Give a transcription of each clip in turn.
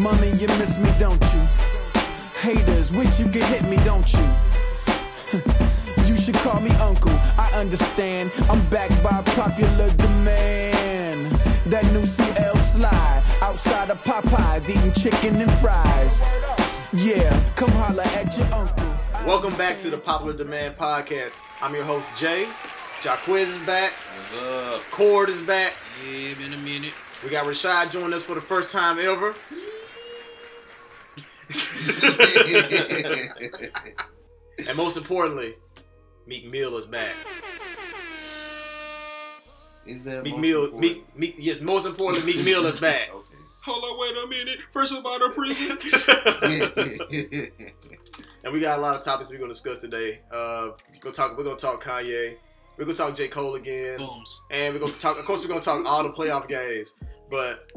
Mommy, you miss me, don't you? Haters, wish you could hit me, don't you? you should call me uncle, I understand. I'm backed by popular demand. That new CL slide, outside of Popeyes, eating chicken and fries. Yeah, come holla at your uncle. Welcome back to the Popular Demand Podcast. I'm your host, Jay. Jaquiz is back. What's up? Cord is back. Yeah, been a minute. We got Rashad joining us for the first time ever. And most importantly, Meek Mill is back. Is that Meek Mill, important? Meek, Meek, yes, most importantly, Meek Mill is back. Okay. Hold on, wait a minute. First about a prison. and we got a lot of topics we're gonna discuss today. Uh, we're gonna talk. We're gonna talk Kanye. We're gonna talk J Cole again, Bums. and we're gonna talk. Of course, we're gonna talk all the playoff games. But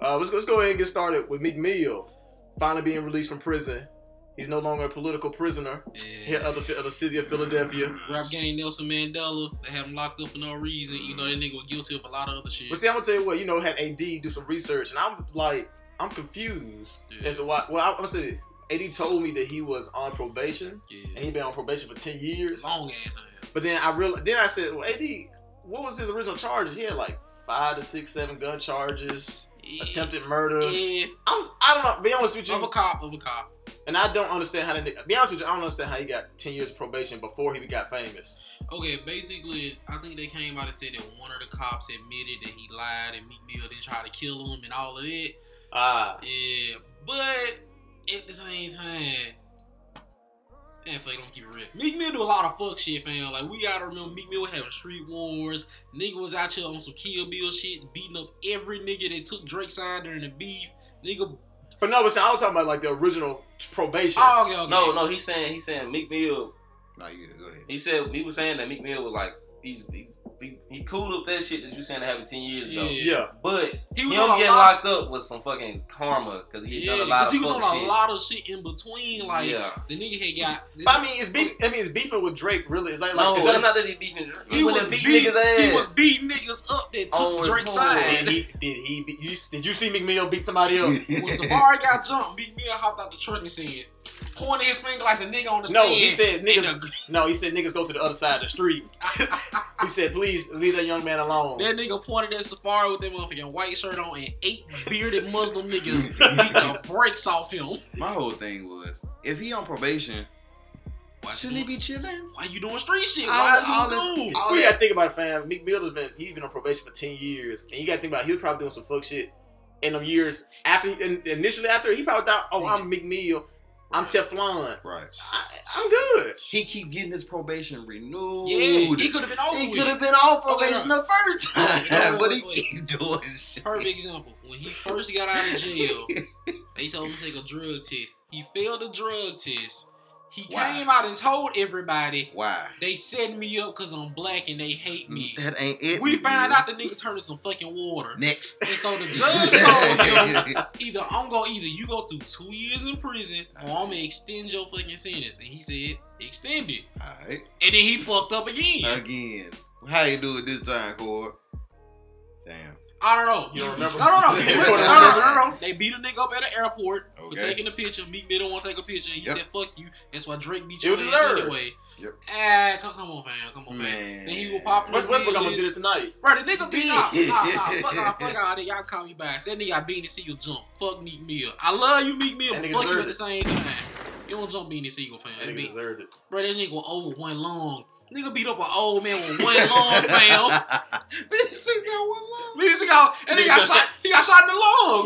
uh, let's let's go ahead and get started with Meek Mill finally being released from prison. He's no longer a political prisoner here Yeah. of the, of the city of Philadelphia. Rap gang Nelson Mandela. They had him locked up for no reason. You know that nigga was guilty of a lot of other shit. But see, I'm gonna tell you what. You know, had AD do some research, and I'm like, I'm confused Yeah. as to why. Well, I'm gonna say AD told me that he was on probation, and he'd been on probation for ten years. Long ass. But then I real then I said, well, AD, what was his original charges? He had like five to six, seven gun charges, Yeah. Attempted murder. Yeah. I'm, I don't know. Be honest with you. Of a cop. Of a cop. and I don't understand how they. Be honest with you, I don't understand how he got ten years of probation before he got famous. Okay, basically, I think they came out and said that one of the cops admitted that he lied and Meek Mill didn't try to kill him and all of that. Ah, Yeah, but at the same time, man, fuck, don't keep it real. Meek Mill do a lot of fuck shit, fam. Like we gotta remember, Meek Mill was having street wars. Nigga was out here on some Kill Bill shit, beating up every nigga that took Drake's side during the beef. Nigga, but no, but see, I was talking about like the original probation. oh, okay, okay. no, no, he's saying he's saying Meek Mill. No, you go ahead. He said he was saying that Meek Mill was like he's he, he, he cooled up that shit that you saying that happened ten years ago. Yeah. yeah. But he him was on a getting lot. locked up was some fucking karma because he Yeah, done a lot of shit. because he was fuck on a shit. lot of shit in between. Like yeah. the nigga had got. But I mean, it's beef. I mean, it's beefing with Drake. Really, is that like? no, is that not that he beefing. He, he was and beat beat, niggas ass. He was beating niggas up that took On Drake's record. side. Did he? Did he? Be, you, did you see Meek Mill beat somebody else? When Safaree got jumped, Meek Mill hopped out the truck and said, pointing his finger like the nigga on the street. No, stand. he said niggas. the- No, he said niggas go to the other side of the street. he said, please leave that young man alone. that nigga pointed at Safaree with that motherfucking white shirt on, and eight bearded Muslim niggas beat the brakes off him. My whole thing was, if he on probation, Why shouldn't he be chilling? why you doing street shit? All- Why is all he this- doing? all you gotta think about it, fam. Meek Mill has been he's been on probation for ten years, and you gotta think about it, he was probably doing some fuck shit in them years after. He, initially, after he probably thought, "Oh, I'm Meek Mill, I'm Teflon, Right. I, I'm good." He keep getting his probation renewed. Yeah, he could have been over He could have been on Okay, probation the first time, wait, but he keep doing shit. Perfect example. When he first got out of jail, they told him to take a drug test. He failed the drug test. He Why? came out and told everybody Why? they set me up because I'm black and they hate me. That ain't it. We found out the nigga turned some fucking water. Next. And so the judge told him either I'm gonna either you go through two years in prison or I'm gonna extend your fucking sentence. And he said, extend it. Alright. And then he fucked up again. Again. How you do it this time, Core? Damn. I don't know. You don't remember? No, no, no. You no, no, no, remember? no, no. They beat a nigga up at the airport for taking a picture. Meek Mill don't want to take a picture. He Yep. said, "Fuck you." That's why Drake beat You your anyway. Yep. Ah, come, come on, fam. Come on, fam. Man. Then he was popping. What's his Westbrook? I'm gonna do this tonight. Bro, the nigga beat Yeah. out. Nah, nah, fuck out, fuck out. Y'all call me back. That nigga got beat and see you jump. Fuck Meek Mill. I love you, Meek Mill, but fuck you at the same time. You don't jump being this eagle fan. That That nigga deserved it. bro, that nigga was old with one lung. Nigga beat up an old man with one lung, fam. This nigga got one lung. Nigga got, and he Nigga got just shot. He got shot in the lung.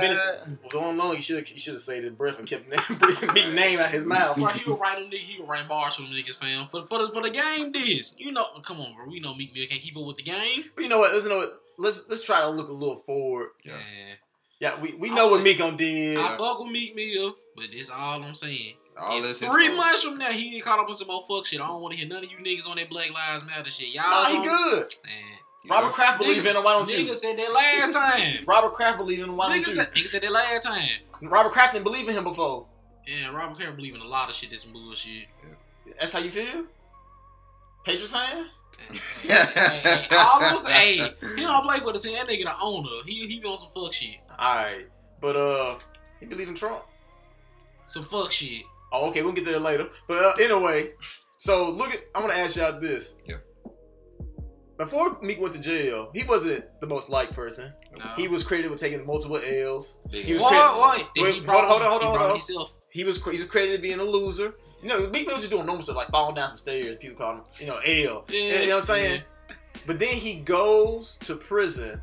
Venus, going long, he should he should have saved his breath and kept name, Meek name out his mouth. Bro, he was writing he was writing bars for them niggas, fam. For for the for the game, this you know, come on, bro. We know Meek Mill can't keep up with the game. But you know what? Let's you know what. Let's let's try to look a little forward. Yeah. Yeah. Yeah, we, we know what Meek on did. I fuck with Meek Mill, but that's all I'm saying. All If this his three fault. months from now, he get caught up in some more fuck shit. I don't want to hear none of you niggas on that Black Lives Matter shit. Y'all, Nah, he good. Man. Robert Kraft believe in him. Why don't Niggas you? said that last time. Robert Kraft believe in him. Why niggas, don't said, niggas said that last time. Robert Kraft didn't believe in him before. Yeah, Robert Kraft believe in a lot of shit. That's bullshit. That's how you feel? Patriots fan? Hey, hey, all those, hey, he don't don't play for the team. That nigga the owner. He he be on some fuck shit. All right, but uh, he believe in Trump. Some fuck shit. Oh, okay, we'll get there later. But uh, anyway, so look at. I want to ask y'all this. Yeah. Before Meek went to jail, he wasn't the most liked person. No. He was credited with taking multiple L's. Big He was Why? credited- Why? Then Wait, he brought hold on, hold on, hold on. it himself. He was cre- he was credited being a loser. You know, Meek Mill was just doing normal stuff like falling down some stairs. People call him, you know, L. Yeah, you know what I'm saying? But then he goes to prison.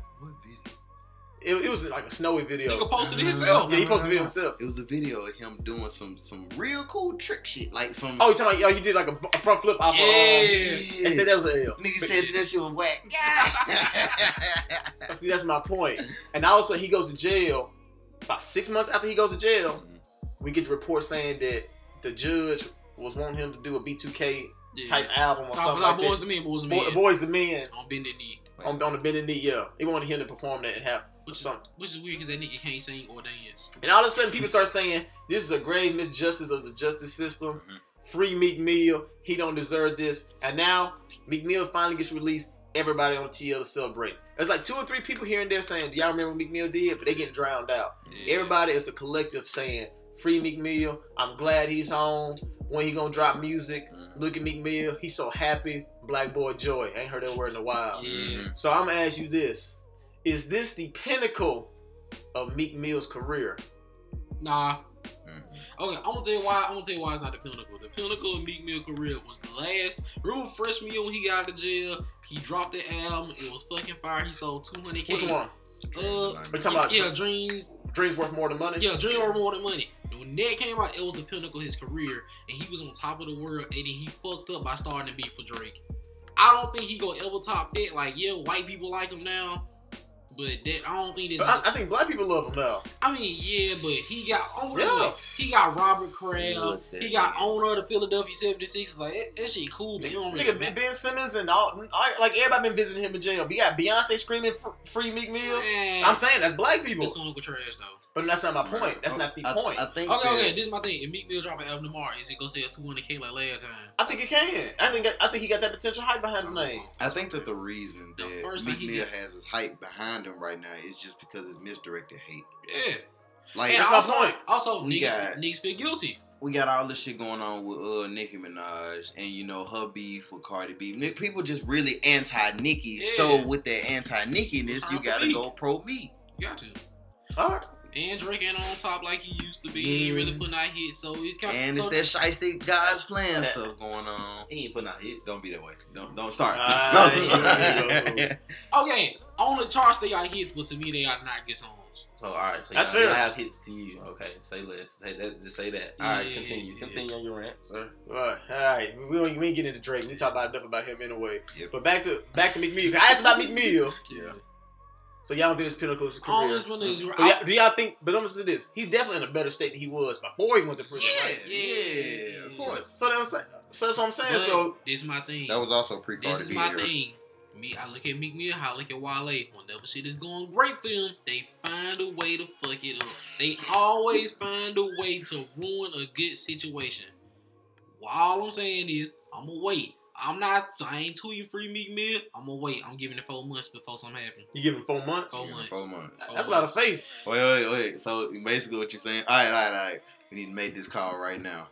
What video? It, it was like a snowy video. Nigga posted it No, no, himself. yeah, he posted no, it himself. It was a video of him doing some some real cool trick shit, like some. Oh, you talking about? Oh, he did like a, a front flip off. Yeah. Of, um, they said that was an L. Nigga But- said that shit was whack. Yeah. See, that's my point. And all of a sudden, he goes to jail. About six months after he goes to jail, we get the report saying that the judge was wanting him to do a B2K Yeah. type album or Nah, something nah, like boys that. and men, boys and Boy, men. Boys and Men On bended knee. on, on the bending knee, yeah. He wanted him to perform that and have Which is, which is weird because that nigga can't sing or dance. And all of a sudden, people start saying this is a grave misjustice of the justice system. Mhm. Free Meek Mill. He don't deserve this. And now Meek Mill finally gets released. Everybody on TL to celebrate. There's like two or three people here and there saying, "Do y'all remember what Meek Mill did?" But they getting drowned out. Yeah. Everybody is a collective saying, "Free Meek Mill. I'm glad he's home. When he gonna drop music? Mhm. Look at Meek Mill. He's so happy. Black boy joy. Ain't heard that word in a while. Yeah. So I'm gonna ask you this: Is this the pinnacle of Meek Mill's career? Nah. Mm. Okay, I'm gonna tell you why. I'm gonna tell you why it's not the pinnacle. The pinnacle of Meek Mill's career was the last. Remember freshman year when he got out of jail, he dropped the album. It was fucking fire. He sold 200k. Which one? Uh, We talking about yeah, dreams. Dreams worth more than money? Yeah, dreams worth more than money. And when that came out, it was the pinnacle of his career, and he was on top of the world. And then he fucked up by starting to beat for Drake. I don't think he gonna ever top that. Like, yeah, white people like him now, but that I don't think But that. I, I think black people love him now. I mean, yeah, but he got on Yeah. He got Robert Look Kraft. at He got that. owner of the Philadelphia 76. Like that, that shit cool, but he don't really Nigga, matter. Ben Simmons and all, all like everybody been visiting him in jail. We got Beyonce screaming free Meek Mill. Man, I'm saying that's black people, this song was trash though. but that's not my point. That's not the I, point. I think Okay, that- okay, this is my thing. If Meek Mill drop an album tomorrow, is it gonna sell 200k like last time? I think it can. I think I think he got that potential hype behind his name. I think that the reason that first Meek Mill has his hype behind him right now is just because it's misdirected hate. Yeah. Like and That's my also, point. also We niggas, got- niggas feel guilty. we got all this shit going on with uh Nicki Minaj and you know her beef with Cardi B. Nick, people just really anti Nicki. Yeah. So with that anti Nickiness, you gotta Meek. go pro me. You got to. All right. And Drake ain't on top like he used to be. He ain't really putting out hits, so he's kind of. And so, it's that shiesty God's plan Yeah. stuff going on. He ain't putting out hits. Don't be that way. Don't don't start. Ah, Don't yeah. start. Okay, on the charts they got hits, but to me they are not good songs. So all right, so That's y'all, y'all have hits to you. Okay, say less. Say that. Just say that. All right, Yeah, continue. yeah. Continue on your rant, sir. All right, all right. We don't we ain't get into Drake. We talk about enough about him anyway. Yep. But back to back to Meek Mill. I asked about Meek Mill. Yeah. So y'all don't think this pinnacle of his career? always wanna- So y'all, do y'all think? But I'm gonna say this: he's definitely in a better state than he was before he went to prison. Yeah, right? yeah, of course. So that's so that's what I'm saying. But So this is my thing. That was also pre This is my era. thing. Me, I look at Meek Mill, I look at Wale. Whenever shit is going great for them, they find a way to fuck it up. They always find a way to ruin a good situation. Well, all I'm saying is, I'ma wait. I'm not. I ain't tweeting free Meek Mill. I'ma wait. I'm giving it four months before something happens. you give him four months. Four months. Four months. That's a lot of faith. Wait, wait, wait. So basically, what you're saying? All right, all right, all right. We need to make this call right now.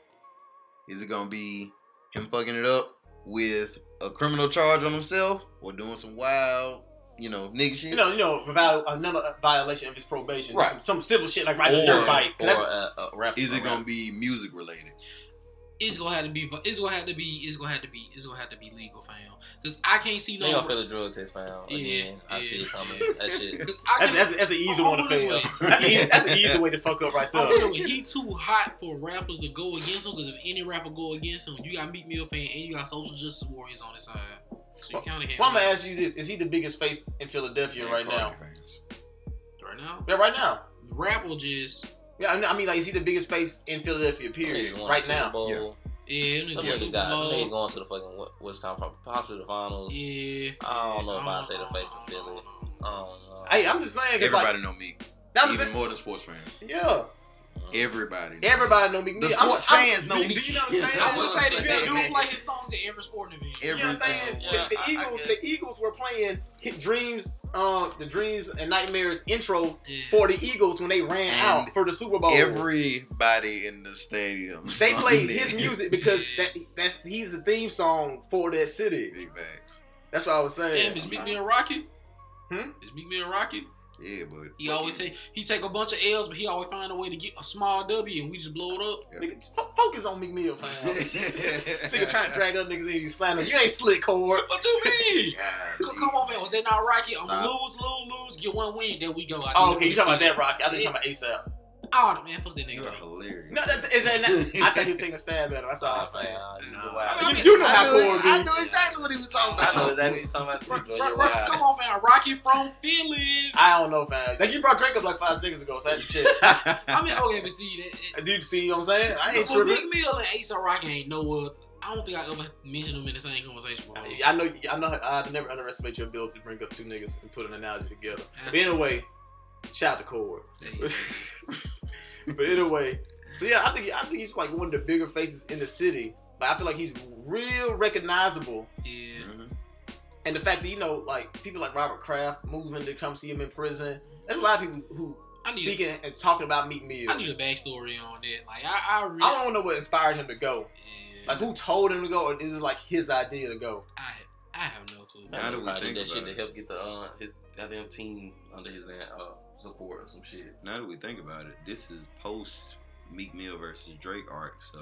Is it gonna be him fucking it up with a criminal charge on himself, or doing some wild, you know, nigga shit? You know, you know, viol- another violation of his probation. Right. Some, some civil shit like riding a dirt bike. or uh, uh, rap. is it gonna rap. be music related? It's gonna have to be. It's gonna have to be. It's gonna have to be. It's gonna have to be legal, fam. Cause I can't see They no. gonna feel the drug test found Yeah, again. I yeah. see it coming. That shit. Cause I that's, that's, that's an easy Oh, one to fail. That's, an easy, that's an easy way to fuck up right there. telling he too hot for rappers to go against him. Because if any rapper go against him, you got Meek Mill fan and you got social justice warriors on his side. So you kind of can't. Well, I'm gonna ask you this: Is he the biggest face in Philadelphia right now? Fans. right now. Yeah, right now. Rap will just Yeah, I mean- I mean, like, is he the biggest face in Philadelphia? Period. Right now. Bowl. Yeah. yeah, them Them niggas niggas got them niggas going to the fucking Wisconsin possibly the finals. Yeah. I don't know if I'd say the face of I Philly. I don't know. Hey, I'm just saying. 'cause, Everybody like, know me, I'm even saying, more than sports fans. yeah. Everybody. Everybody know Meek Mill. The I'm- sports I'm- fans know do, Meek Do you Mill. understand? I would say Yeah. that you do play his songs at every sporting event. You Everything. understand? Yeah, the, the I- I Eagles, get the Eagles were playing Dreams, um, the Dreams and Nightmares intro Yeah. for the Eagles when they ran And out for the Super Bowl. Everybody in the stadium. they played it. his music because Yeah. that that's he's the theme song for that city. Big facts. That's what I was saying. Damn, is Meek Mill Rocky? Hmm? Is Meek Mill Rocky? Yeah, but He always take he take a bunch of L's, but he always find a way to get a small W, and we just blow it up. Nigga, fo- focus on Meek Mill, fam. Nigga trying to drag up niggas in you slander. You ain't slick, Cord. What you mean? God, Come on, man. Was that not Rocky? I'm Stop. lose, lose, lose. Get one win. then we go. I Oh, okay. You talking about that, Rocky? I think you talking about ASAP. Oh man, fuck that nigga. You are hilarious. No, that, is that not, I thought he was taking a stab at him. That's all I'm saying. Nah. Wow. I mean, You know I how knew, Cord I be. knew exactly what he was talking about. I know about. exactly what you're talking about Ro- too, bro. Ro- You're Rocky, come on, man. Rocky from Philly. I don't know, fam. Like you brought Drake up like five seconds ago, so I had to check. I mean, okay, but see that. Dude, see what I'm saying? I ain't But tripping. Big Mill and Ace ASAP Rocky ain't no. Uh, I don't think I ever mentioned them in the same conversation before. I know, I know. I never underestimate your ability to bring up two niggas and put an analogy together. But anyway, shout out to Cord. Yeah. but anyway, so yeah, I think I think he's like one of the bigger faces in the city. But I feel like he's real recognizable. Yeah. Mhm. And the fact that you know, like people like Robert Kraft moving to come see him in prison. There's a lot of people who I need- speaking and talking about Meek Mill. I need a backstory on that. Like I, I really, I don't know what inspired him to go. yeah, Like who told him to go, or it was like his idea to go. I, I have no clue. Now Now that we probably think did that shit about to help get the uh, his goddamn team under his uh, support or some shit. Now that we think about it, this is post Meek Mill versus Drake arc, so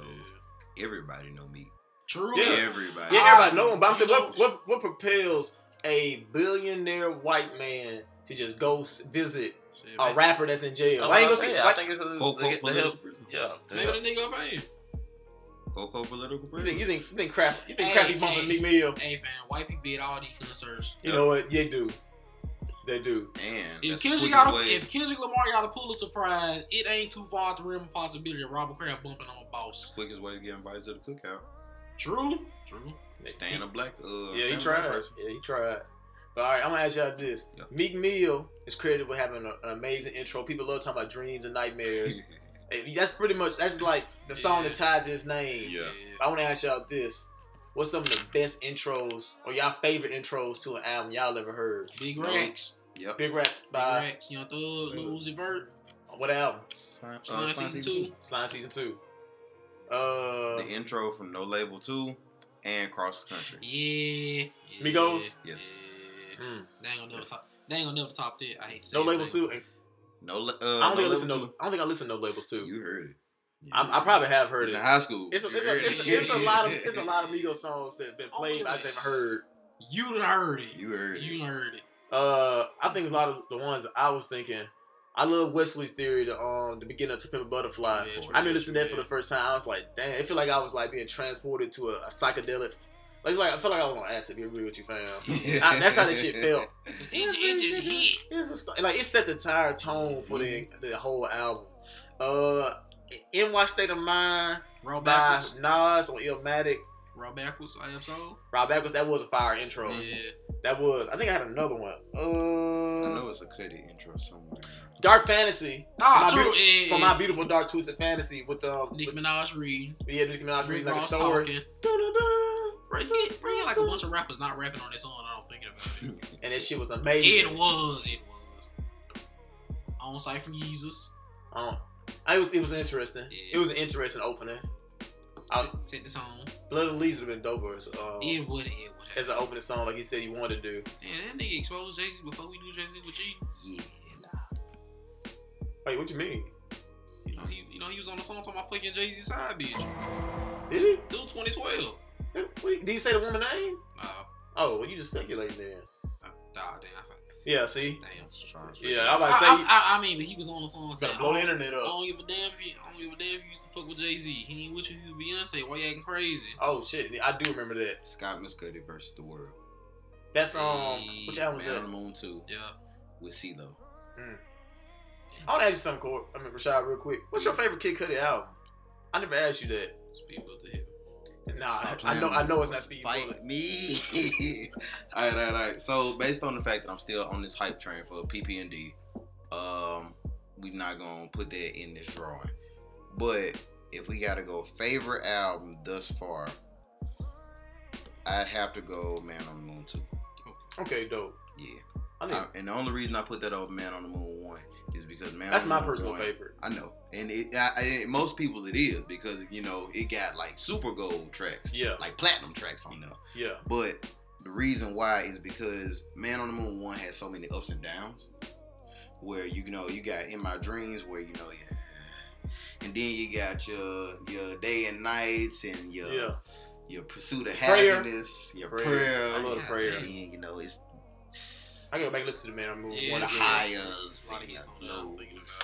everybody know Meek. True. Yeah. Everybody. Yeah, Ah, everybody know him. But I'm saying, what, what what propels a billionaire white man to just go visit Shit, a man. rapper that's in jail? That's Why ain't what go I'm see? saying. Why, I think it's Coco to get the political help. prison. Yeah. Maybe the nigga fame. Coco political you prison. think you think you think Kraft? You think Hey, crappy bumping hey. Meek Mill? Hey, fam, white people did all these concerts. You know what? Yeah, they do. They do. And If that's the Kendrick quickest got a, way- if Kendrick Lamar got a Pulitzer Prize, it ain't too far to rim a possibility of Robert Kraft bumping on a boss. quickest way to get invited to the cookout. True. True. Stand in a black. Uh, Yeah, he tried. Yeah, he tried. But all right, I'm gonna ask y'all this: Yeah. Meek Mill is credited with having a, an amazing intro. People love talking about dreams and nightmares. Hey, that's pretty much that's like the song Yeah. that tied to his name. Yeah. I want to ask y'all this: What's some of the best intros or y'all favorite intros to an album y'all ever heard? Big No. Racks. Yep. Big Racks Big by Racks. Young Thug. Lil Uzi Vert. what album? Slime, Slime uh, Slime season season two. Slime season two. Uh, The intro from No Label Two and Cross the Country. Yeah. yeah. Migos? Yes. Yeah. mm. They ain't gonna never top. They ain't gonna never top that. I hate to no it, labels but- too. And No. Uh, I don't no think I Label listen to. Two. I don't think I listen to no labels too. You heard it. I, I probably have heard It's it. in high school. It's a, it's, a, it's, a, it's a lot of it's a lot of Migos songs that have been played. but I never heard. You done heard it. You heard it. You heard it. Uh, I think a lot of the ones I was thinking. I love Wesley's theory. The um, the beginning of To Pimp a Butterfly. Yeah, I remember yeah, listening that true, for the first time. I was like, damn, it feel like I was like being transported to a, a psychedelic. Like, it's like I feel like I was on acid. Be real with you, fam. I- that's how this shit felt. It, just- it just hit. It's a st- like it set the entire tone for the the whole album. Uh, NY State of Mind Roll by backwards. Nas on Illmatic. Roll backwards. I am so. Rob Backwards, that was a fire intro. Yeah. That was. I think I had another one. I Uh, know it's a Cudi intro somewhere. Dark Fantasy. Ah, true. Beautiful- yeah, For yeah. my beautiful dark twisted fantasy with um Nicki with, Minaj reading. yeah Nicki Minaj Rick reading like a Ross story. talking. Bro, he, bro, he like a bunch of rappers not rapping on this song. I don't think about it. And that shit was amazing. It was. It was. On Sight from Yeezus. Um, I was it was interesting. Yeah. It was an interesting opening. I- Set, the song. Blood and Leaves would have been doper as um, It would. It would. as an opening song like he said he wanted to do. Man, that nigga exposed Jay Z before we knew Jay Z was G. Yeah. nah. Wait, what you mean? You know, he, you know, he was on the song talking about fucking Jay Z side bitch. Did he? Dude, 2012. Wait, did he say the woman name? Nah, Oh, well, you just speculating then. uh, nah, damn. Yeah, see. Damn. Yeah, I'm I, about to say I, I, I mean, but he was on the song saying, blow the I don't- internet I up. don't give a damn if you, I don't give a damn if you used to fuck with Jay Z. He ain't with you, he was Beyonce. Why you acting crazy? Oh shit, I do remember that. Scott Mescudi versus the world. That's um, which album was Man that? on the Moon 2 Yeah. with CeeLo. I want to ask you something, Cord. I mean, Rashad, real quick. What's your favorite Kid Cudi album? I never asked you that. Speed Bullet to Heaven. Nah, I know, I know it's not Speed Fight me. all right, all right, all right. So based on the fact that I'm still on this hype train for PP&D, um, we're not gonna put that in this drawing. But if we gotta go favorite album thus far, I'd have to go Man on the Moon too. Okay, dope. Yeah. I think I- and the only reason I put that over Man on the Moon one is because Man that's on the my personal 1 favorite. I know, and it, I, I, most people's it is because you know it got like super gold tracks, Yeah, like platinum tracks on there. yeah, But the reason why is because Man on the Moon one has so many ups and downs. Where you know you got In My Dreams, where you know yeah, and then you got your your day and nights and your yeah. your pursuit of Prayer. happiness, your Prayer. prayer. I love the Yeah, prayer. And then you know it's. I gotta back and listen to Man on the Moon. Yeah, one of the once again. highs, A lot of hits on that, lows.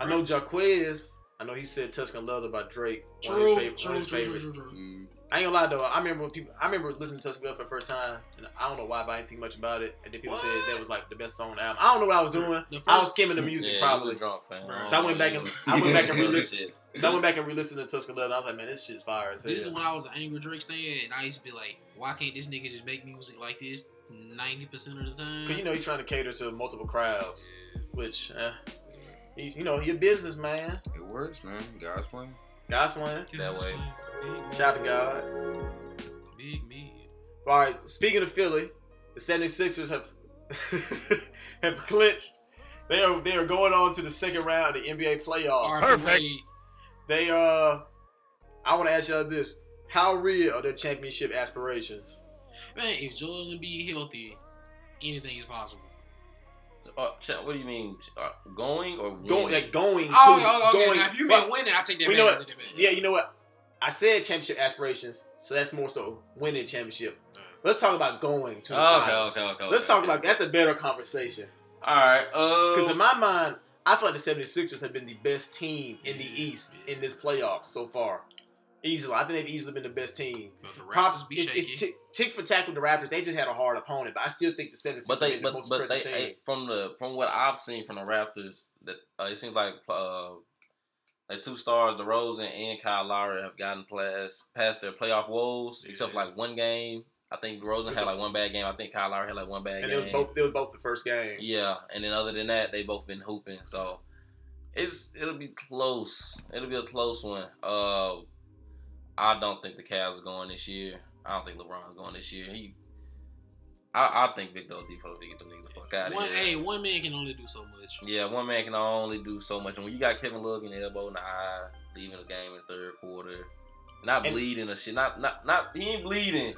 About I know Jaquez. I know he said Tuscan Leather by Drake. it. One of True, his, fav- true, one of his true, favorites. true, true, true. Mm, I ain't gonna lie though. I remember when people. I remember listening to Tuscan Leather for the first time, and I don't know why, but I didn't think much about it. And then people said that was like the best song on the album. I don't know what I was doing. The I was skimming the music yeah, probably. drunk, fam. So I went back and- I went back and re-listened. So I went back and re-listened to Tuscan Leather. I was like, man, this shit's fire. as This is when I was an angry Drake stan, and I used to be like, why can't this nigga just make music like this 90% of the time? Cause you know he's trying to cater to multiple crowds, Yeah, which, uh, yeah. He, you know, he a businessman. it works, man. God's plan. God's plan. That way. Shout to. God. Big me. All right. Speaking of Philly, the 76ers have have clinched. They are they are going on to the second round of the NBA playoffs. Perfect. They uh, I want to ask y'all this: How real are their championship aspirations? Man, if Joel be healthy, anything is possible. Uh, what do you mean? Uh, going or Going like going to Oh, oh, okay. going. now, if you well, mean winning, I take that we back. know what- take that back. yeah, you know what? I said championship aspirations, so that's more so winning championship. Uh, Let's talk about going to the Oh, okay, finals. okay, okay. Let's okay, talk okay. about that's a better conversation. All right. Uh, Because in my mind, I feel like the 76ers have been the best team in the East in this playoff so far. Easily. I think they've easily been the best team. but the Props, Raptors be it's, shaky. it's tick, tick for tack with the Raptors. They just had a hard opponent, but I still think the 76ers but they, have been the but, most but they, impressive team. from the from what I've seen from the Raptors, that uh, it seems like uh, the two stars, DeRozan and Kyle Lowry, have gotten past past their playoff woes, except for like one game. I think DeRozan had like one bad game. I think Kyle Lowry had like one bad and game. And it was both it was both the first game. Yeah, and then other than that, they both been hooping. So it's it'll be close. It'll be a close one. Uh, I don't think the Cavs are going this year. I don't think LeBron's going this year. He, I, I think Victor Oladipo to get them niggas the fuck out of one, here. hey, one man can only do so much. Yeah, one man can only do so much. And when you got Kevin Love in the elbow in the eye, leaving the game in the third quarter, not And- bleeding or shit, not not not he ain't bleeding.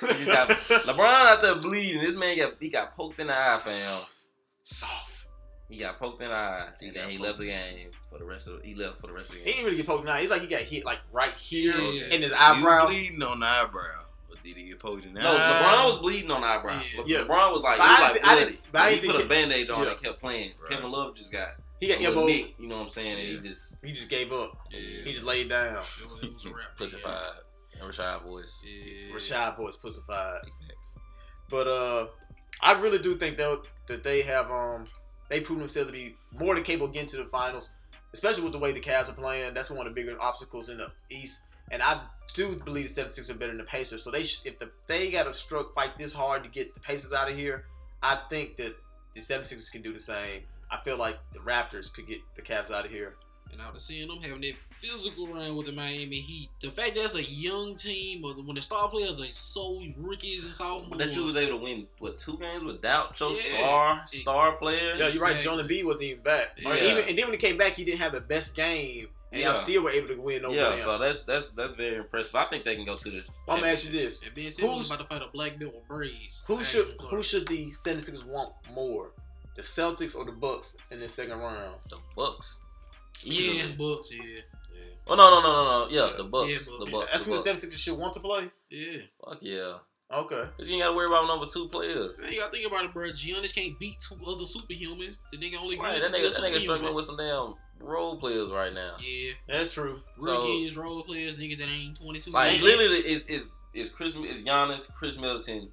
He got, LeBron out there bleeding. This man got he got poked in the eye, fam. Soft. Soft. He got poked in the eye, He and then he left the game for the rest of. He left for the rest of the game. He didn't really get poked in the eye. He's like he got hit like right here Yeah. in his You eyebrow. bleeding on the eyebrow, but did he get poked in the No, eye? LeBron was bleeding on the eyebrow. Yeah. But Yeah. LeBron was like, But he was I like didn't- I bloody. didn't- but I he didn't put a think band-aid on yeah. and kept playing. Right. Kevin Love just got He got little elbow. nick, you know what I'm saying? And he just He just gave up. Yeah. He just laid down. It was, it was a wrap. pussified. And Rashad voice. Yeah. Rashad boys pussified. Big. But uh, I really do think that that they have um they proven themselves to be more than capable of getting to the finals, especially with the way the Cavs are playing. That's one of the bigger obstacles in the East. And I do believe the 76ers are better than the Pacers. So they sh- if the, they got to struck fight this hard to get the Pacers out of here, I think that the 76ers can do the same. I feel like the Raptors could get the Cavs out of here. And after seeing them having that physical run with the Miami Heat, the fact that's a young team, or when the star players are so rookies and sophomores, But that you was able to win what two games without your Yeah. star star player. Yeah, you're right. Exactly. Joel Embiid wasn't even back. Or Yeah. even and then when he came back, he didn't have the best game, and y'all Yeah. still were able to win over Yeah, them. so that's that's that's very impressive. I think they can go to the. I'm gonna ask you this: and Ben Simmons Who's- about to fight a black belt with braids. Who should who should the 76ers want more, the Celtics or the Bucks in the second round? the Bucks. Yeah, Easily. Bucks. Yeah, yeah, Oh no no no no no yeah Yeah. the Bucks Yeah, the Bucks. Bucks That's the who the 76ers should want to play. yeah. Fuck yeah. Okay. Cause you ain't gotta worry about number two players. Man, you gotta think about it, bro. Giannis can't beat two other superhumans. The nigga only Right, that nigga, that nigga struggling with some damn role players right now. Yeah, That's true. So- rookies, role players, niggas that ain't twenty two. Like Man. literally, is is is Chris is Giannis, Khris Middleton,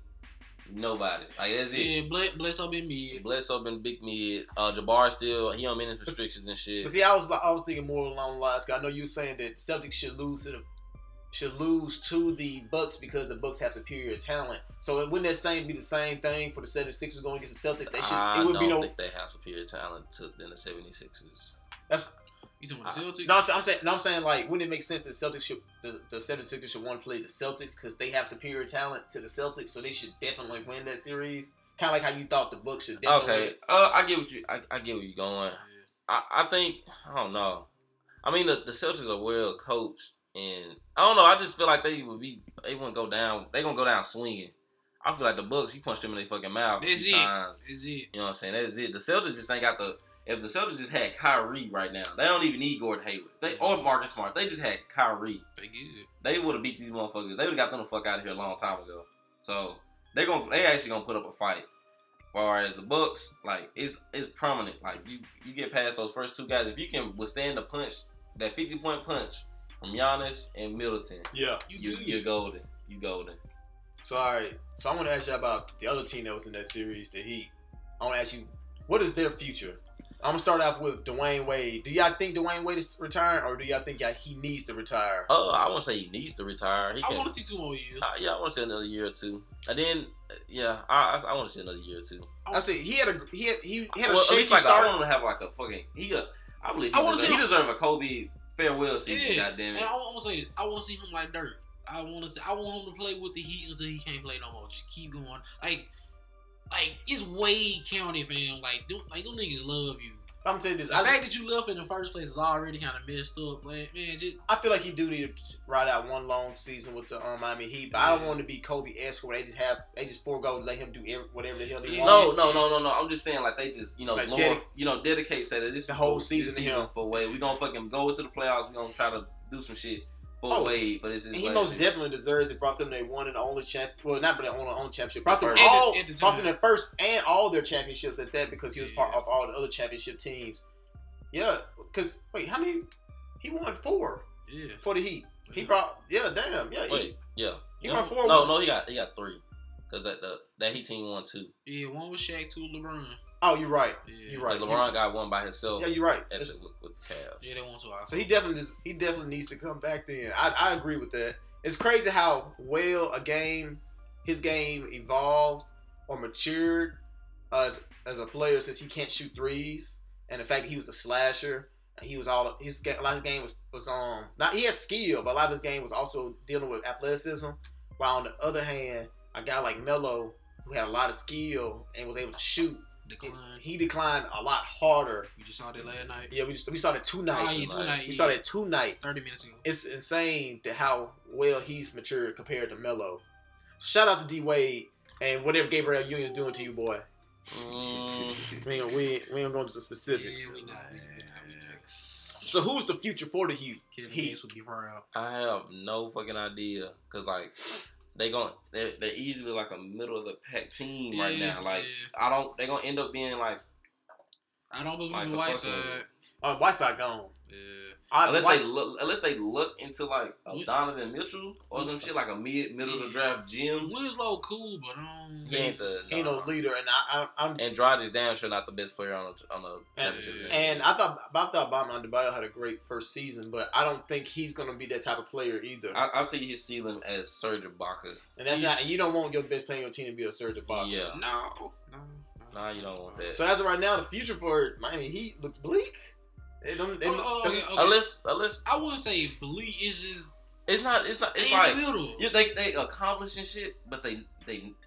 nobody. Like that's it. yeah, bless, bless up in mid. Bledsoe been big mid. Uh, Jabari still he on minutes restrictions and shit. But see, I was I was thinking more along the lines. Cause I know you were saying that Celtics should lose to the should lose to the Bucks because the Bucks have superior talent. So wouldn't that same be the same thing for the 76ers going against the Celtics? They should. I it would don't be no. think they have superior talent to than the 76ers. That's You talking about the Celtics? No, I'm, I'm saying, no, I'm saying like, wouldn't it make sense that the Celtics should, the, the 76ers should want to play the Celtics because they have superior talent to the Celtics, so they should definitely win that series. Kind of like how you thought the Bucks should definitely. Okay, uh, I get what you. I, I get where you're going. Yeah. I, I think I don't know. I mean, the, the Celtics are well coached, and I don't know. I just feel like they would be. They wouldn't go down. They gonna go down swinging. I feel like the Bucks. You punch them in their fucking mouth. a That's it. times. Is it? You know what I'm saying? That's it. The Celtics just ain't got the. If the Celtics just had Kyrie right now, they don't even need Gordon Hayward. They or Marcus Smart. They just had Kyrie. They good. They would have beat these motherfuckers. They would have got them the fuck out of here a long time ago. So they gonna they actually gonna put up a fight. far as the Bucks, like it's it's permanent. Like you you get past those first two guys. If you can withstand the punch, that fifty point punch from Giannis and Middleton, Yeah. You, you good. you're golden. You golden. So all right. So I want to ask you about the other team that was in that series, the Heat. I want to ask you, what is their future? I'm gonna start off with Dwyane Wade. Do y'all think Dwyane Wade is retiring, or do y'all think y'all, he needs to retire? Oh, I won't say he needs to retire. He I can, want to see two more years. uh, yeah, I want to see another year or two, and then yeah, I I, I want to see another year or two. I see he had a he had he, he had a well, at shaky least like I start. want him to have like a fucking he. A, I believe he, I wanna deserve, see he him- deserve a Kobe farewell season. Yeah, Goddamn and it. I want to say this. I want to see him like Dirk. I want to. I want him to play with the Heat until he can't play no more. Just keep going. Like, like it's Wade County, fam. Like, them, like them niggas love you. I'm saying this. The I, fact that you left in the first place is already kind of messed up, man. Man, just I feel like he do need to ride out one long season with the um, Miami Heat, but I don't want to be Kobe esque where they just have they just forego let him do every, whatever the hell he Yeah. wants. No, no, no, no, no. I'm just saying, like they just, you know, Like, Lord, dedic- you know, dedicate say that this The whole for- season this to him. for Wade. We gonna fucking go into the playoffs. We gonna try to do some shit for Oh, Wade, but this is And he last most year. definitely deserves it. Brought them their one and only champ. Well, not their only, only championship. Brought them First. all. At the- the brought them their first and all their championships at that because he was part of all the other championship teams. Yeah, because wait, how many? He won four yeah. for the Heat. He Yeah. brought yeah, damn yeah. He, Wait, yeah, He yeah. won four No, no, he got he got three. Cause that the that Heat team won two. Yeah, one was Shaq, two was LeBron. Oh, you're right. Yeah. You're right. Like LeBron got one by himself. Yeah, you're right. at with, with the Cavs. Yeah, they won two. So he definitely does, he definitely needs to come back. Then I, I agree with that. It's crazy how well a game, his game evolved or matured as as a player since he can't shoot threes, and the fact that he was a slasher. and He was all his a lot of his game was was um not he had skill, but a lot of his game was also dealing with athleticism. While on the other hand, a guy like Melo who had a lot of skill and was able to shoot, Decline. he declined a lot harder. We just saw that last night. Yeah, we just we saw that two Oh, nights. yeah, two night. We saw that two night thirty minutes ago. it's insane to how well he's matured compared to Melo. Shout out to D Wade and whatever Gabrielle Union's doing to you, boy. Mm, We ain't, we ain't, we ain't going to the specifics. Yeah, we know. We know. We know. So who's the future for the Heat? Kevin Heat. Gates will be proud. I have no fucking idea. Cause like they gon' they're, they're easily like a middle of the pack team right Yeah, now. Like yeah. I don't. They're gonna end up being like I don't believe Like in the Whiteside. fucking- Uh, Whiteside gone. Yeah. I, unless White- they look unless they look into like a Donovan Mitchell or some shit like a mid middle of the draft gym. Winslow cool, but um, He ain't the ain't no leader, and I, I, I'm And Dragic damn sure not the best player on the on the And, championship. Yeah. team. and I thought I thought Bam Adebayo had a great first season, but I don't think he's gonna be that type of player either. I, I see his ceiling as Serge Ibaka. and that's he's- not. You don't want your best player on your team to be a Serge Ibaka. Yeah. no, no, no. Nah, you don't want that. So as of right now, the future for Miami Heat looks bleak. They don't, they, Oh, oh, okay, okay. Unless unless I wouldn't say bleak. It's just it's not it's not it's in like the middle. you they they accomplishing shit, but they they but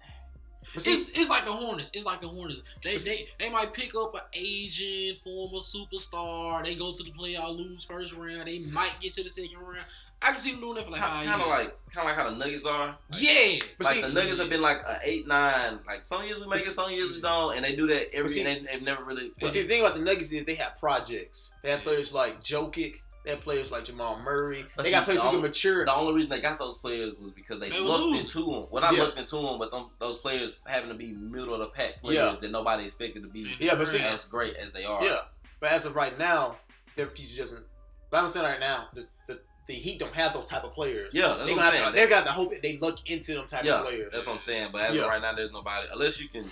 see, It's, it's like the Hornets. It's like the Hornets. They they they might pick up an agent, former superstar. They go to the playoff, lose first round. They might get to the second round. I can see them doing that for like five kind of years. like kind of like how the Nuggets are. Like, yeah, But like see- the Nuggets have been like a eight nine. Like some years we make it, some years we don't, and they do that every. see- and they, they've never really. But see, the thing about the Nuggets is they have projects. They have players like Jokic. They have players like Jamal Murray. But they see, got players who the can mature. the only reason they got those players was because they, They looked lose. into them. Well, not Yeah. looked into them, but them, those players having to be middle of the pack players Yeah. that nobody expected to be Yeah, but see- as great as they are. Yeah, but as of right now, their future doesn't. But I'm saying right now, the, the, the Heat don't have those type of players. Yeah, that's they what I'm saying. they got the hope that they look into them type Yeah, of players. that's what I'm saying. But as Yeah. of right now, there's nobody unless you can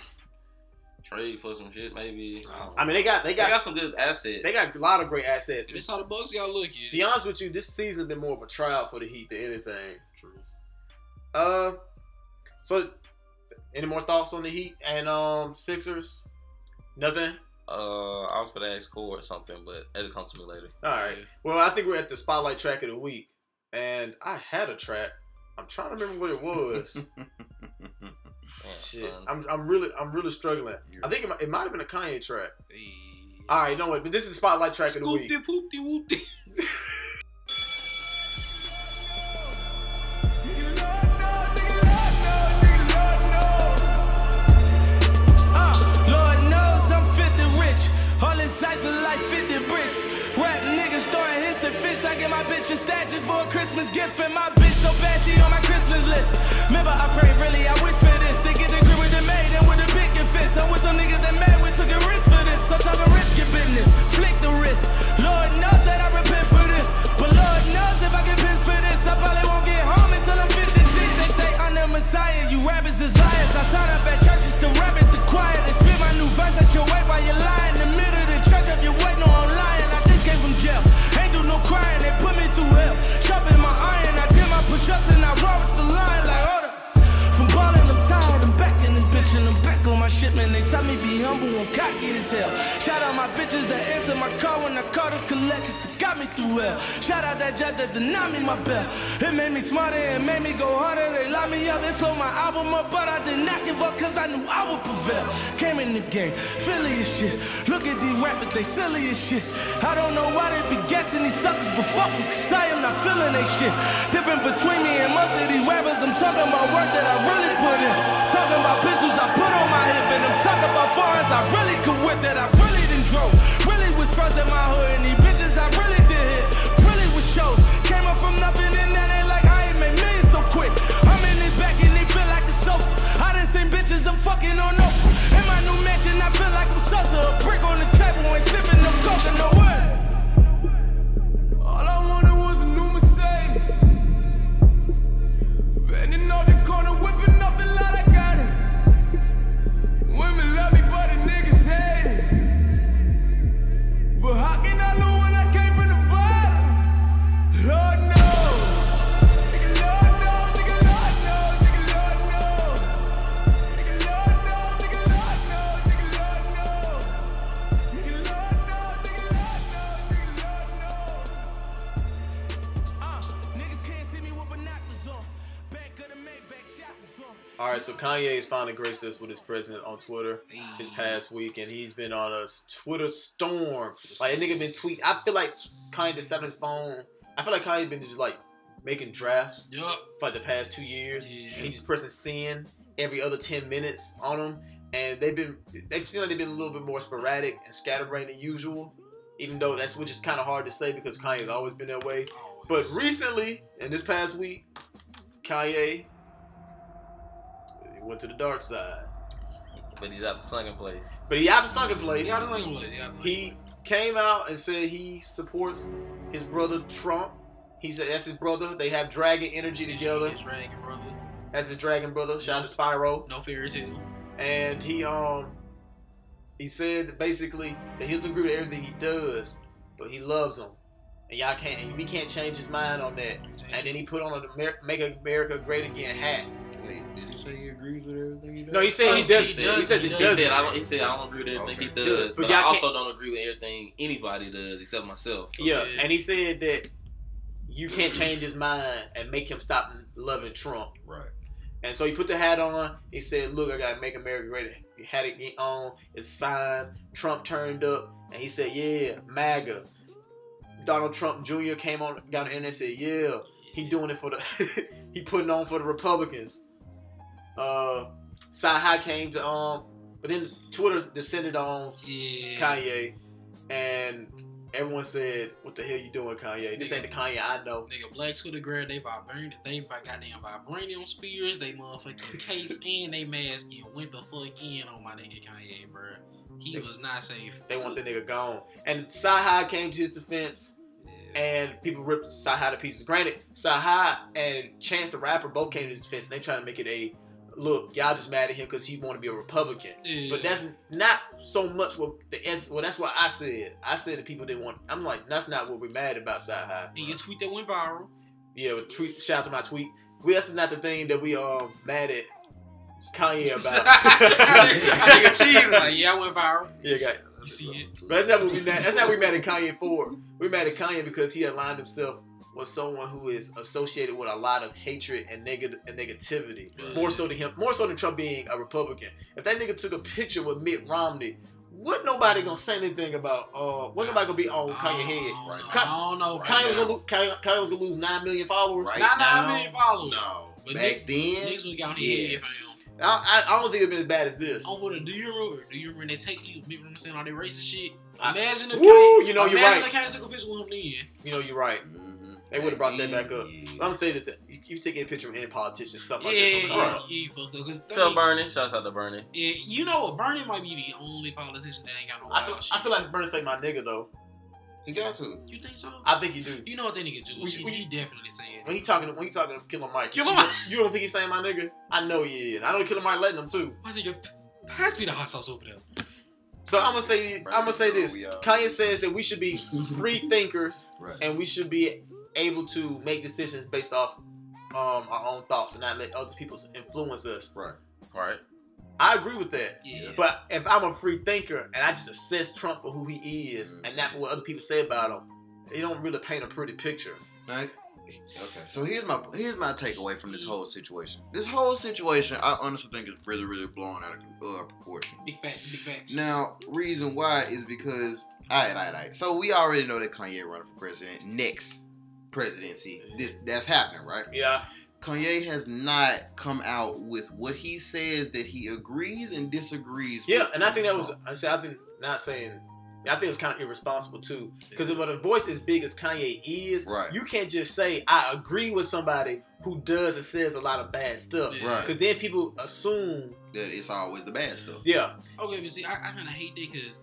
trade for some shit. Maybe I. I mean, they got they they got, got some good assets. they got a lot of great assets. that's how the Bucks got lucky. To be honest with you, this season's been more of a trial for the Heat than anything. True. Uh, so any more thoughts on the Heat and um Sixers? Nothing. Uh, I was gonna ask Core or something, but it'll come to me later. All right. Well, I think we're at the spotlight track of the week, and I had a track. I'm trying to remember what it was. Man, Shit, son. I'm I'm really I'm really struggling. I think it might, it might have been a Kanye track. All right, no wait, but this is the spotlight track of the week. A statues for a Christmas gift. And my bitch so bad she on my Christmas list. Remember, I pray really, I wish for this. To get the grip with the maid and with the picket fence. I'm with some niggas that mad, we took a risk for this. So talking risky business. Flick the wrist. Lord knows that I repent for this. But Lord knows if I get pinned for this, I probably won't get home until I'm 56. They say I'm the Messiah, you rappers is liars. I sign up at churches to rap at the choir. They spit my new verse at your way while you're lying. In the middle of the church up your way, on shipment. They tell me be humble, I'm cocky as hell. Shout out my bitches that answer my call when I call the collectors. It got me through hell. Shout out that jet that denied me my bell. It made me smarter, it made me go harder. They locked me up, it slowed my album up, but I did not give up cause I knew I would prevail. Came in the game, Philly as shit. Look at these rappers, they silly as shit. I don't know why they be guessing these suckers, but fuck them, cause I am not feeling they shit. Different between me and most of these rappers, I'm talking about work that I really put in. Talking about pistols I put on my and I'm talking about foreigns I really could whip that I really didn't drove. Really was first in my hood, and these bitches I really did hit. Really was shows. Came up from nothing, and that ain't like I ain't made millions so quick. I'm in this back, and they feel like a sofa. I done seen bitches I'm fucking on Kanye has finally graced us with his presence on Twitter this past week, and he's been on a Twitter storm. Like a nigga been tweeting. I feel like Kanye just sat on his phone. I feel like Kanye been just like making drafts Yup. for like the past two years. Yeah. And he just pressing send every other ten minutes on them, and they've been they've seemed like they've been a little bit more sporadic and scatterbrained than usual. Even though that's which is kind of hard to say because Kanye's always been that way. But recently, in this past week, Kanye he went to the dark side. But he's out the sunken place. But he out the sunken place. Yeah, I just like him. Yeah, I He him. came out and said he supports his brother Trump. He said that's his brother. They have dragon energy His- together. his dragon brother. That's his dragon brother. Shout out to Spyro. No fairy tale. And he um he said basically that he doesn't agree with everything he does, but he loves him. And y'all can't and we can't change his mind on that. And then he put on a Make America Great Again hat. Wait, did he say he agrees with everything he does? No, he said Oh, he he does. he He, does, says he he does. He said I don't. He said I don't agree with everything Okay. he does, Does, but but, I also don't agree with everything anybody does except myself. Yeah, Yeah. and he said that you can't change his mind and make him stop loving Trump. Right. And so he put the hat on. He said, "Look, I gotta make America great." He had it get on. It's signed. Trump turned up, and he said, "Yeah, MAGA." Donald Trump Jr. came on, got in the internet, and said, "Yeah, he doing it for the, he putting on for the Republicans." Uh, Sci came to um, but then Twitter descended on Yeah. Kanye, and everyone said, "What the hell you doing, Kanye? This ain't the Kanye I know." Nigga, Black Twitter grab they vibranium, they goddamn vibranium spears, they motherfucking capes, and they mask and went the fuck in on my nigga Kanye, bro. He was not safe. They want the nigga gone. And Sci came to his defense. Yeah. and people ripped Sahai to pieces. Granted, Sahai and Chance the Rapper both came to his defense, and they trying to make it a look. Y'all just mad at him because he want to be a Republican, Yeah. but that's not so much what the ess- well. That's what I said. I said the people didn't want. I'm like, that's not what we're mad about, Sahai. And your tweet that went viral. Yeah, tweet. Shout out to my tweet. We that's not the thing that we um mad at Kanye about. I think cheese. Like, yeah, I went viral. Yeah, got- see it. But that's not what we mad. That's not what we mad at Kanye for. We mad at Kanye because he aligned himself with someone who is associated with a lot of hatred and negative and negativity. Yeah. More so than him. More so than Trump being a Republican. If that nigga took a picture with Mitt Romney, what nobody gonna say anything about? Uh, what nobody gonna be on Kanye head? I Right. don't, I don't know. Right Kanye was gonna lose. Kanye, Kanye was gonna lose nine million followers. Right Not now, nine million followers. No. But Back Nick- then, Niggas would got his head, yes. I, I, I don't think it'd been as bad as this. Oh, what a do you remember? Do you remember when they take you, Mitt Romney saying all that racist shit? Imagine the Woo, Kanye- you know you're imagine the Kanye took a picture with him then. You know you're right. Mhm. They would've brought that back up. Yeah. I'm gonna say this: you, you take a picture of any politician, stuff like yeah, that. yeah, Right. yeah, you fucked up. Cause, I So mean, Bernie, shout out to Bernie. yeah, you know what? Bernie might be the only politician that ain't got no I feel, shit. I feel like Bernie say my nigga though. He got to. You think so? I think you do. you know what that nigga do? We- He, we- he definitely saying. When he talking, when he talking to Killer Mike, Killer you- Mike. You don't think he's saying my nigga? I know he is. I don't know Killer Mike letting him too. My nigga has to be the hot sauce over there. So I'm gonna say, I'm gonna say this. Kanye says that we should be free thinkers Right. and we should be able to make decisions based off um, our own thoughts and not let other people influence us. Right. Right. I agree with that. Yeah. But if I'm a free thinker and I just assess Trump for who he is and not for what other people say about him, it don't really paint a pretty picture. Right. okay. So here's my here's my takeaway from this whole situation. This whole situation, I honestly think is really really blown out of uh, proportion. Big facts, big facts. Now, reason why is because alright, alright, alright. So we already know that Kanye running for president next presidency. This that's happening, right? Yeah. Kanye has not come out with what he says that he agrees and disagrees. Yeah, with and I think that was I said I think not saying I think it's kind of irresponsible too. Because when a voice as big as Kanye is, Right. you can't just say I agree with somebody who does and says a lot of bad stuff. Yeah. Right. Because then people assume, that it's always the bad stuff. yeah, Okay, but see, I, I kind of hate that because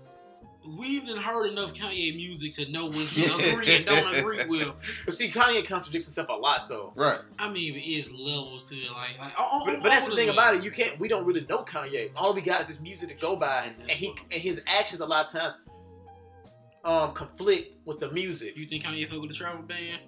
we've done heard enough Kanye music to know what he agree and don't agree with. but see, Kanye contradicts himself a lot though. Right. I mean, it is levels to it. Like, like on, But, on but that's all the thing this about it. You can't. We don't really know Kanye. All we got is his music to go by, And and, he and his actions a lot of times um conflict with the music. You think Kanye fuck with the travel ban?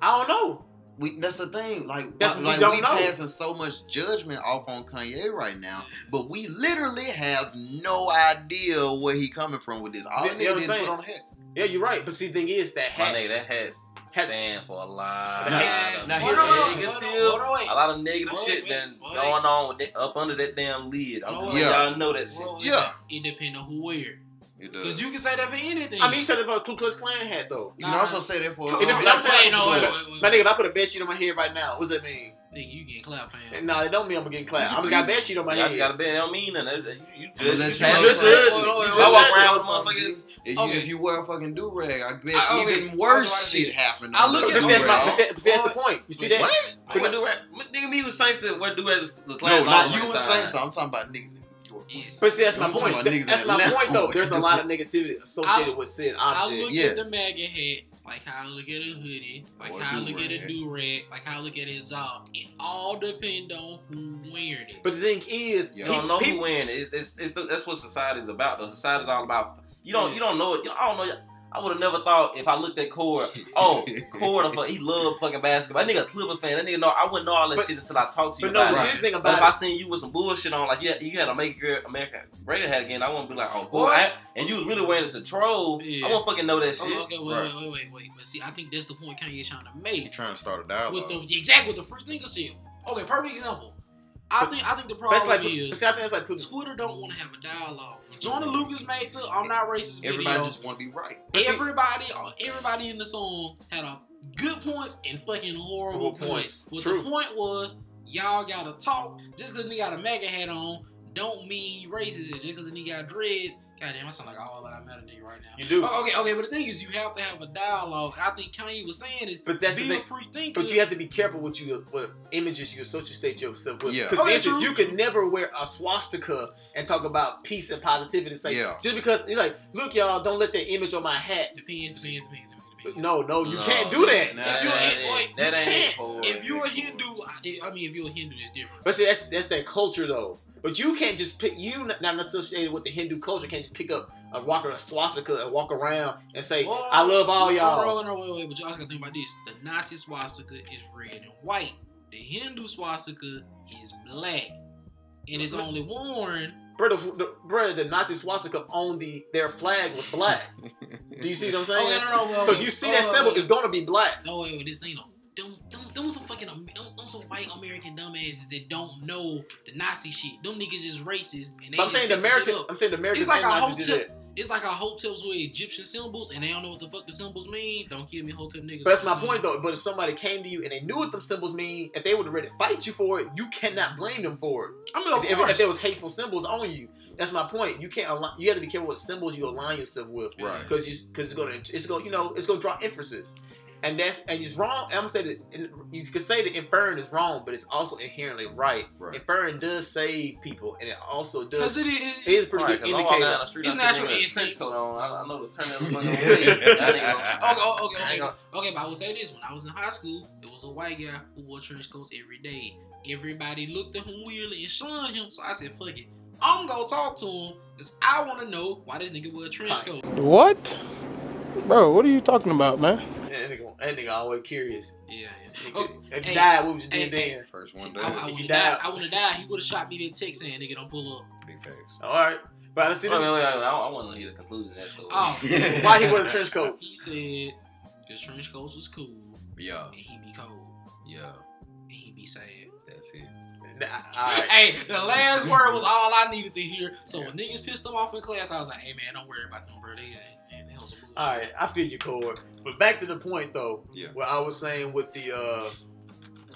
I don't know. We that's the thing. Like, That's why- what we like don't we know. passing so much judgment off on Kanye right now, but we literally have no idea where he coming from with this. All You know did what I'm is saying? put on a hat. Yeah, you're right. But see, the thing is that My hat nigga, that hat has stand for a lot Now- of now Hold here- on, here- hold on, negative, hold on, a lot of negative Wait, shit wait, been wait. going on with that, up under that damn lid. I'm yeah. letting y'all know that shit. Well, Yeah. It, it depends on who wear. It Because you can say that for anything. I mean, he said it about a Ku Klux Klan hat though. You can also say that for. It uh, depends- black I'm saying, people. no, wait, but- wait, wait, My nigga, if I put a bed sheet on my head right now, what does that mean? Nigga, you getting clapped, fam. And nah, it don't mean I'm gonna get clapped. I'm just got a bed sheet on my Y'all head. just gotta be. It don't mean nothing. You, you I'm just, let you you know just something. judge Hold me. on, You hold I on, walk around with a motherfucker. If, Okay. you, if you wear a fucking do rag, I bet I- okay. even worse I- shit happen. I look at- But the see, that's, my, rag. but see, but see, that's the point. You see that? What? I went do rap. Nigga, me with saints that wear do as the class. No, all not you and time. Saints. though. I'm talking about niggas in New York. Yes. But see, that's my point. That's my point, though. There's a lot of negativity associated I- with said I look Yeah. at the MAGA hat like how I look at a hoodie, like Or how I look at a do-rag. like how I look at a job. It all depends on who wearing it. But the thing is, Yeah. You don't know pe- who win. It's, it's, it's the, that's what society's about. The society's all about. You don't Yeah. you don't know it. You I don't know. I would have never thought if I looked at Cord. Oh, Cord, he love fucking basketball. That nigga a Clipper fan. That nigga know. I wouldn't know all that But- shit until I talked to you But no, about the it. serious thing But about if I seen you with some bullshit on, like yeah, you had to make your America great hat again, I wouldn't be like, oh, cool. What? I- and you was really wearing it to troll. Yeah. I won't fucking know that oh, shit. Oh, okay, wait, Right. wait, wait, wait, wait. But see, I think that's the point Kanye's trying to You make trying to start a with dialogue? the exact with the free thinker shit. Okay, perfect example. I think I think the problem like, is see, I think that's like. Twitter don't want to have a dialogue. Joyner Lucas made the "I'm not racist" video. Everybody just want to be right. But see- everybody, uh, everybody in the song had a good points and fucking horrible points. What True. the point was, y'all gotta talk. Just because he got a MAGA hat on, don't mean he racist. Just because he got dreads, goddamn, I sound like all that I met a nigga right now. You do. Oh, okay, okay, but the thing is, you have to have a dialogue. I think Kanye was saying is, But that's be the a thing. free thinker. But you have to be careful what you what images you associate yourself with. Yeah. Because Okay, for instance, you could never wear a swastika and talk about peace and positivity. Say Yeah. just because you're like, look, y'all, don't let that image on my hat. depends, depends, depends, depends. depends. No, no, you No. can't do that. Nah. That, If you- ain't if- that you ain't can't. it, Cord. If you're a Hindu, I, I mean, if you're a Hindu, it's different. But see, that's that's that culture though. But you can't just pick you not associated with the Hindu culture. Can't just pick up a rock or a swastika and walk around and say, Well, "I love all y'all." No, wait, wait, but you also gotta think about this. The Nazi swastika is red and white. The Hindu swastika is black. And it's only worn bro, the, the, bro, the Nazi swastika on the their flag was black. Do you see what I'm saying? Okay, no, no, no, so wait. you see Oh, that symbol, it's gonna be black. No, wait, wait, this thing, no. Them, them, them some fucking, Am- them, them some white American dumbasses that don't know the Nazi shit. Them niggas just racist. And they But I'm saying the make American. I'm saying the American It's like a hotel. It's like a hotels with Egyptian symbols, and they don't know what the fuck the symbols mean. Don't kill me, hotel niggas. But that's my point though. But if somebody came to you and they knew what them symbols mean, if they would have ready to fight you for it, you cannot blame them for it. I mean, of If, if, if there was hateful symbols on you, that's my point. You can't align, you have to be careful what symbols you align yourself with, Right. Because you because it's gonna it's gonna you know it's gonna draw emphasis, and that's and it's wrong. I'm gonna say that you could say that inferring is wrong, but it's also inherently right. Right. Inferring does save people, and it also does. it It is. is a pretty Right, good 'cause I'm indicator. the street, It's I see a nigga natural with a trench instincts. coat on. I, I know the turn of on me. That nigga- Okay, oh, okay, okay, okay. Okay, but I will say this: when I was in high school, it was a white guy who wore trench coats every day. Everybody looked at him weirdly and shunned him. So I said, "Fuck it, I'm gonna talk to him because I want to know why this nigga wear a trench coat." What? Bro, what are you talking about, man? That nigga, always curious. Yeah, yeah. Nigga, Oh, if you hey, died, what would you do hey, hey. then? First one I, I. If you die. died- I wouldn't die. He would have shot me that text saying, "Nigga, don't pull up." Big facts. All right, but I see Wait, this. wait, wait, wait. I, I want to hear the conclusion of that story. Oh, Why he wore a trench coat? he said his trench coats was cool Yeah, and he be cold yeah, and he be sad. that's it. Nah, all right. Hey, the last word was all I needed to hear. So when niggas pissed them off in class, I was like, "Hey man, don't worry about them, bro. They, they, they on some bullshit." All right, I feel you, Cord. But back to the point though, Yeah. where I was saying with the uh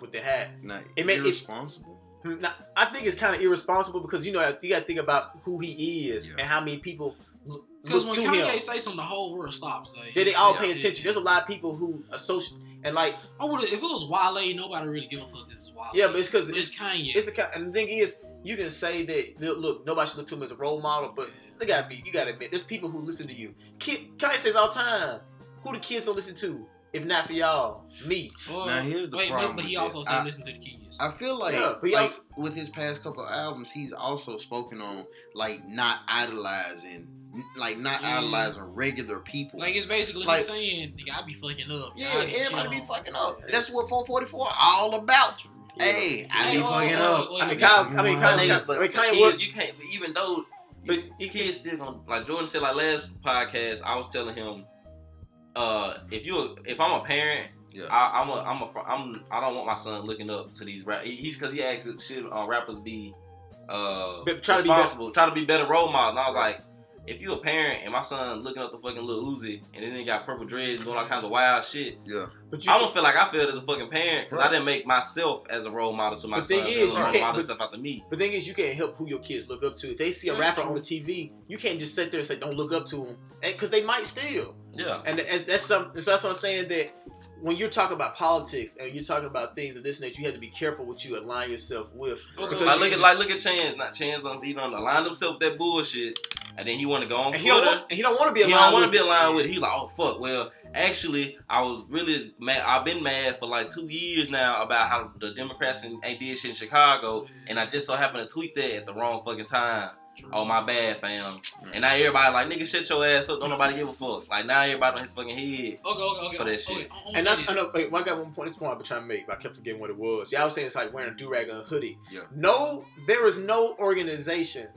with the hat. Not It may- it- irresponsible. Hmm, Now, I think it's kind of irresponsible because you know you got to think about who he is Yeah. and how many people look Because when to Kanye him. say something, the whole world stops. Like, They, they all yeah, pay attention. yeah. There's a lot of people who associate and like I would if it was Wale, nobody really give a fuck. This is Wale. yeah, but it's because it's it's Kanye. it's a ki- and the thing is you can say that look, look nobody should look to him as a role model, but they gotta be you gotta admit there's people who listen to you. Kid, Kanye says all the time, who the kids gonna listen to if not for y'all? Me. Well, Now, here's the wait, but- problem But, he also said, "Listen to the kids." I feel like, Yeah, but he like also- with his past couple of albums, he's also spoken on like not idolizing, like not Yeah. idolizing regular people. like it's basically like- him saying, "Nigga, I be fucking up." yeah, everybody be fucking up. That's what 444 all about. Hey, I be fucking up. I mean, wait, Kyle's, I mean, But Kyle's, but I mean, the Kanye kids, would, you can't. Even though but the you kids still gonna like Jordan said like last podcast. I was telling him, uh, if you if I'm a parent, Yeah. I, I'm a I'm a I'm I don't want my son looking up to these rap. He's because he asks should uh, rappers be uh But try to be better- responsible, try to be better role models. And I was like. If you a parent and my son looking up the fucking little Uzi and then he got purple dreads and doing all kinds of wild shit, Yeah. but you, I'm gonna feel like I feel as a fucking parent because Right. I didn't make myself as a role model to my The son. thing is, you like can't- model but- stuff after me. The thing is, you can't help who your kids look up to. If they see a rapper on the TV, you can't just sit there and say, "Don't look up to him," because they might steal. Yeah. And that's, that's something. So that's what I'm saying. That when you're talking about politics and you're talking about things of this nature, you have to be careful what you align yourself with. Okay, Because- Like look at like look at Chance. Not Chance on he done aligned himself with that bullshit, and then he want to go on And he don't Twitter. want. He don't want to be Aligned He aligned. don't want to be it. aligned with it. He like, oh fuck. Well, actually, I was really mad. I've been mad for like two years now about how the Democrats ain't ain't did shit in Chicago, and I just so happened to tweet that at the wrong fucking time. True. Oh my bad, fam. And now everybody like nigga, shut your ass up. Don't nobody give a fuck. Like now everybody on his fucking head. Okay, okay, okay. for that okay, shit. I'm- I'm And that's saying I know. Wait, I got one point. This point I've been trying to make, but I kept forgetting what it was. Yeah, I was saying it's like wearing a do rag and a hoodie. Yeah. No, there is no organization,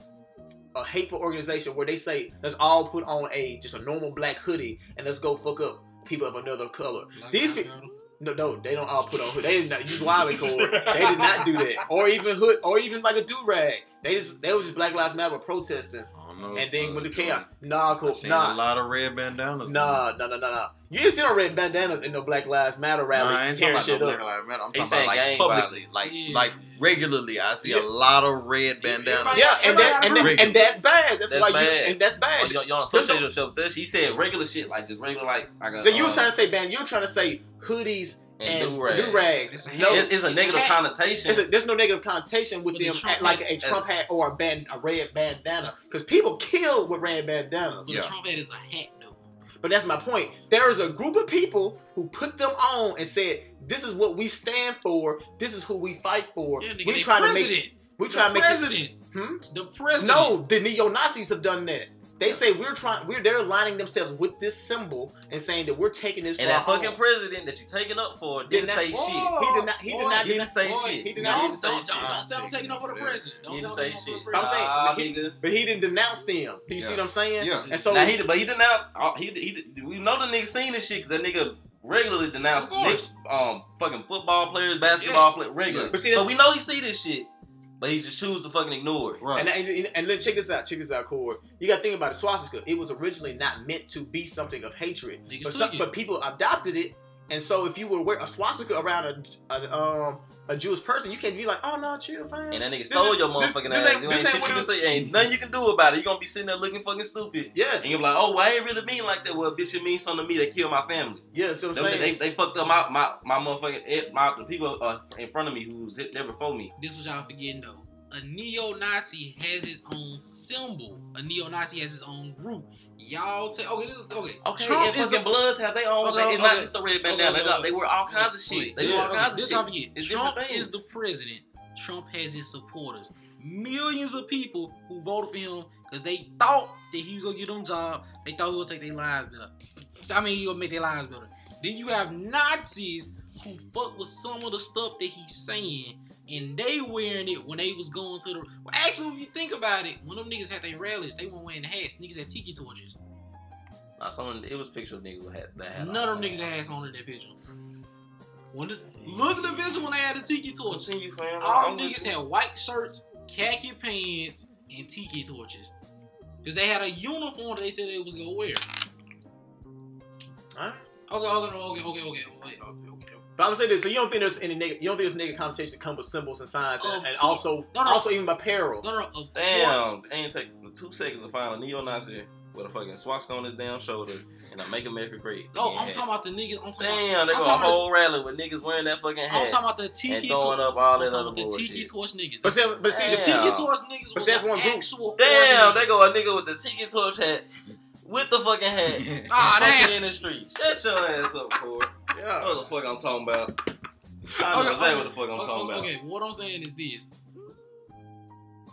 a hateful organization where they say let's all put on a just a normal black hoodie and let's go fuck up people of another color. Black These people. No, no, they don't all put on hood. They did not use wild Cord. They did not do that, or even hood, or even like a do rag. They just they was just Black Lives Matter protesting, know. and then uh, with the chaos, nah, I cool, seen nah, a lot of red bandanas. nah, nah, nah, nah, nah. You didn't see no red bandanas in the Black Lives Matter Nah, rallies I ain't talking tearing about no shit Black up. Lives Matter. I'm talking about like gang publicly, like Yeah. like regularly. I see Yeah. a lot of red bandanas. Everybody- Yeah, and that and, that, and that's bad. That's, That's why bad. you and that's Oh, bad. you don't, you don't There's associate yourself with this. He said regular shit, like just regular, like like a. Then you uh, were trying to say, man, you're trying to say hoodies and and do-rag. rags. It's a No, It- it's a It's negative hat. connotation. It's a, there's no negative connotation with With them Trump at, like hat. a Trump hat or a band a red bandana because people kill with red bandanas. But Yeah. the Trump hat is a hat though. But that's my point. There is a group of people who put them on and said, "This is what we stand for. This is who we fight for. Yeah, nigga, we they trying to president. make. We the trying to make. It, president. Hmm? The president. no, the neo Nazis have done that. They say we're trying. We're they're aligning themselves with this symbol and saying that we're taking this. And that fucking own. president that you're taking up for Did didn't not- say Whoa. shit. He did not. He did not. He Did didn't say boy, shit. He did not. he Don't, say don't, shit. don't, don't say I'm Taking taking over the president. Don't didn't say say I'm taking shit. over the But I'm saying, president. But he- nigga. But he didn't denounce them. Do you see what I'm saying? Yeah. And so Now he, but he denounced. Uh, he, he, we know the nigga seen this shit because that nigga regularly denounced Of course. niggas, um fucking football players, basketball Yes. players, regularly. But see, so we know he see this shit, but he just choose to fucking ignore it. Right. And, and, and then check this out, check this out, Cord. You got to think about it. Swastika, it was originally not meant to be something of hatred, but, some, but people adopted it. And so, if you would wear a swastika around a, a um a Jewish person, you can't be like, oh no, chill, fam. And that nigga This stole is- your motherfucking this ass. ain't- You ain't ain't shit what you can say. Ain't nothing you can do about it. You gonna be sitting there looking fucking stupid. yes, And you're like, oh, well, I ain't really mean like that. Well, bitch, it means something to me. They killed my family. yeah. So I'm Them- saying, They, they fucked up my my my motherfucking eh, my the people uh, in front of me who was there before me. This was y'all forgetting though. A neo-Nazi has his own symbol. A neo-Nazi has his own group. Y'all take okay. This is okay. Okay, Trump is the Bloods have their own. Okay, it's not okay. just the red bandana. okay, okay. they wear all kinds of shit. They this- do all kinds of shit. forget. It's Trump is the president. Trump has his supporters. Millions of people who voted for him because they thought that he was gonna get them job. They thought he would take their lives better. I mean, he would make their lives better. Then you have Nazis who fuck with some of the stuff that he's saying, and they wearing it when they was going to the. Well, actually, if you think about it, when them niggas had their rallies, they weren't wearing the hats. Niggas had tiki torches. Nah, someone it was picture of niggas that had that had None of them that. niggas had hats on in that picture. When the, look at the picture when they had the tiki I'm torches. you. All I'm with niggas had white shirts, khaki pants, and tiki torches. Cause they had a uniform that they said they was gonna wear. Alright. Okay, okay, okay, okay, okay, wait, okay, okay. okay. But I'm gonna say this: so you don't think there's any neg- you don't think there's negative connotation that come with symbols and signs, and, and also No, no. also even apparel. No, no, of. Damn, they ain't take two seconds to find a neo-Nazi with a fucking swastika on his damn shoulder and a "Make America Great." No, Again I'm talking about the niggas. I'm talking Damn, they I'm go a talking about whole rally with niggas wearing that fucking hat I'm talking about the and tiki throwing torch. up all I'm that talking other about the tiki torch niggas. But see, but see, the the tiki torch niggas But was see, that's an one group. actual. Damn, organism. they go a nigga with the tiki torch hat with the fucking hat. Ah, fucking damn. in the street. Shut your ass up, Corey. Yeah. What the fuck I'm talking about? I know Okay, exactly okay, what the fuck I'm okay, talking about. Okay, what I'm saying is this.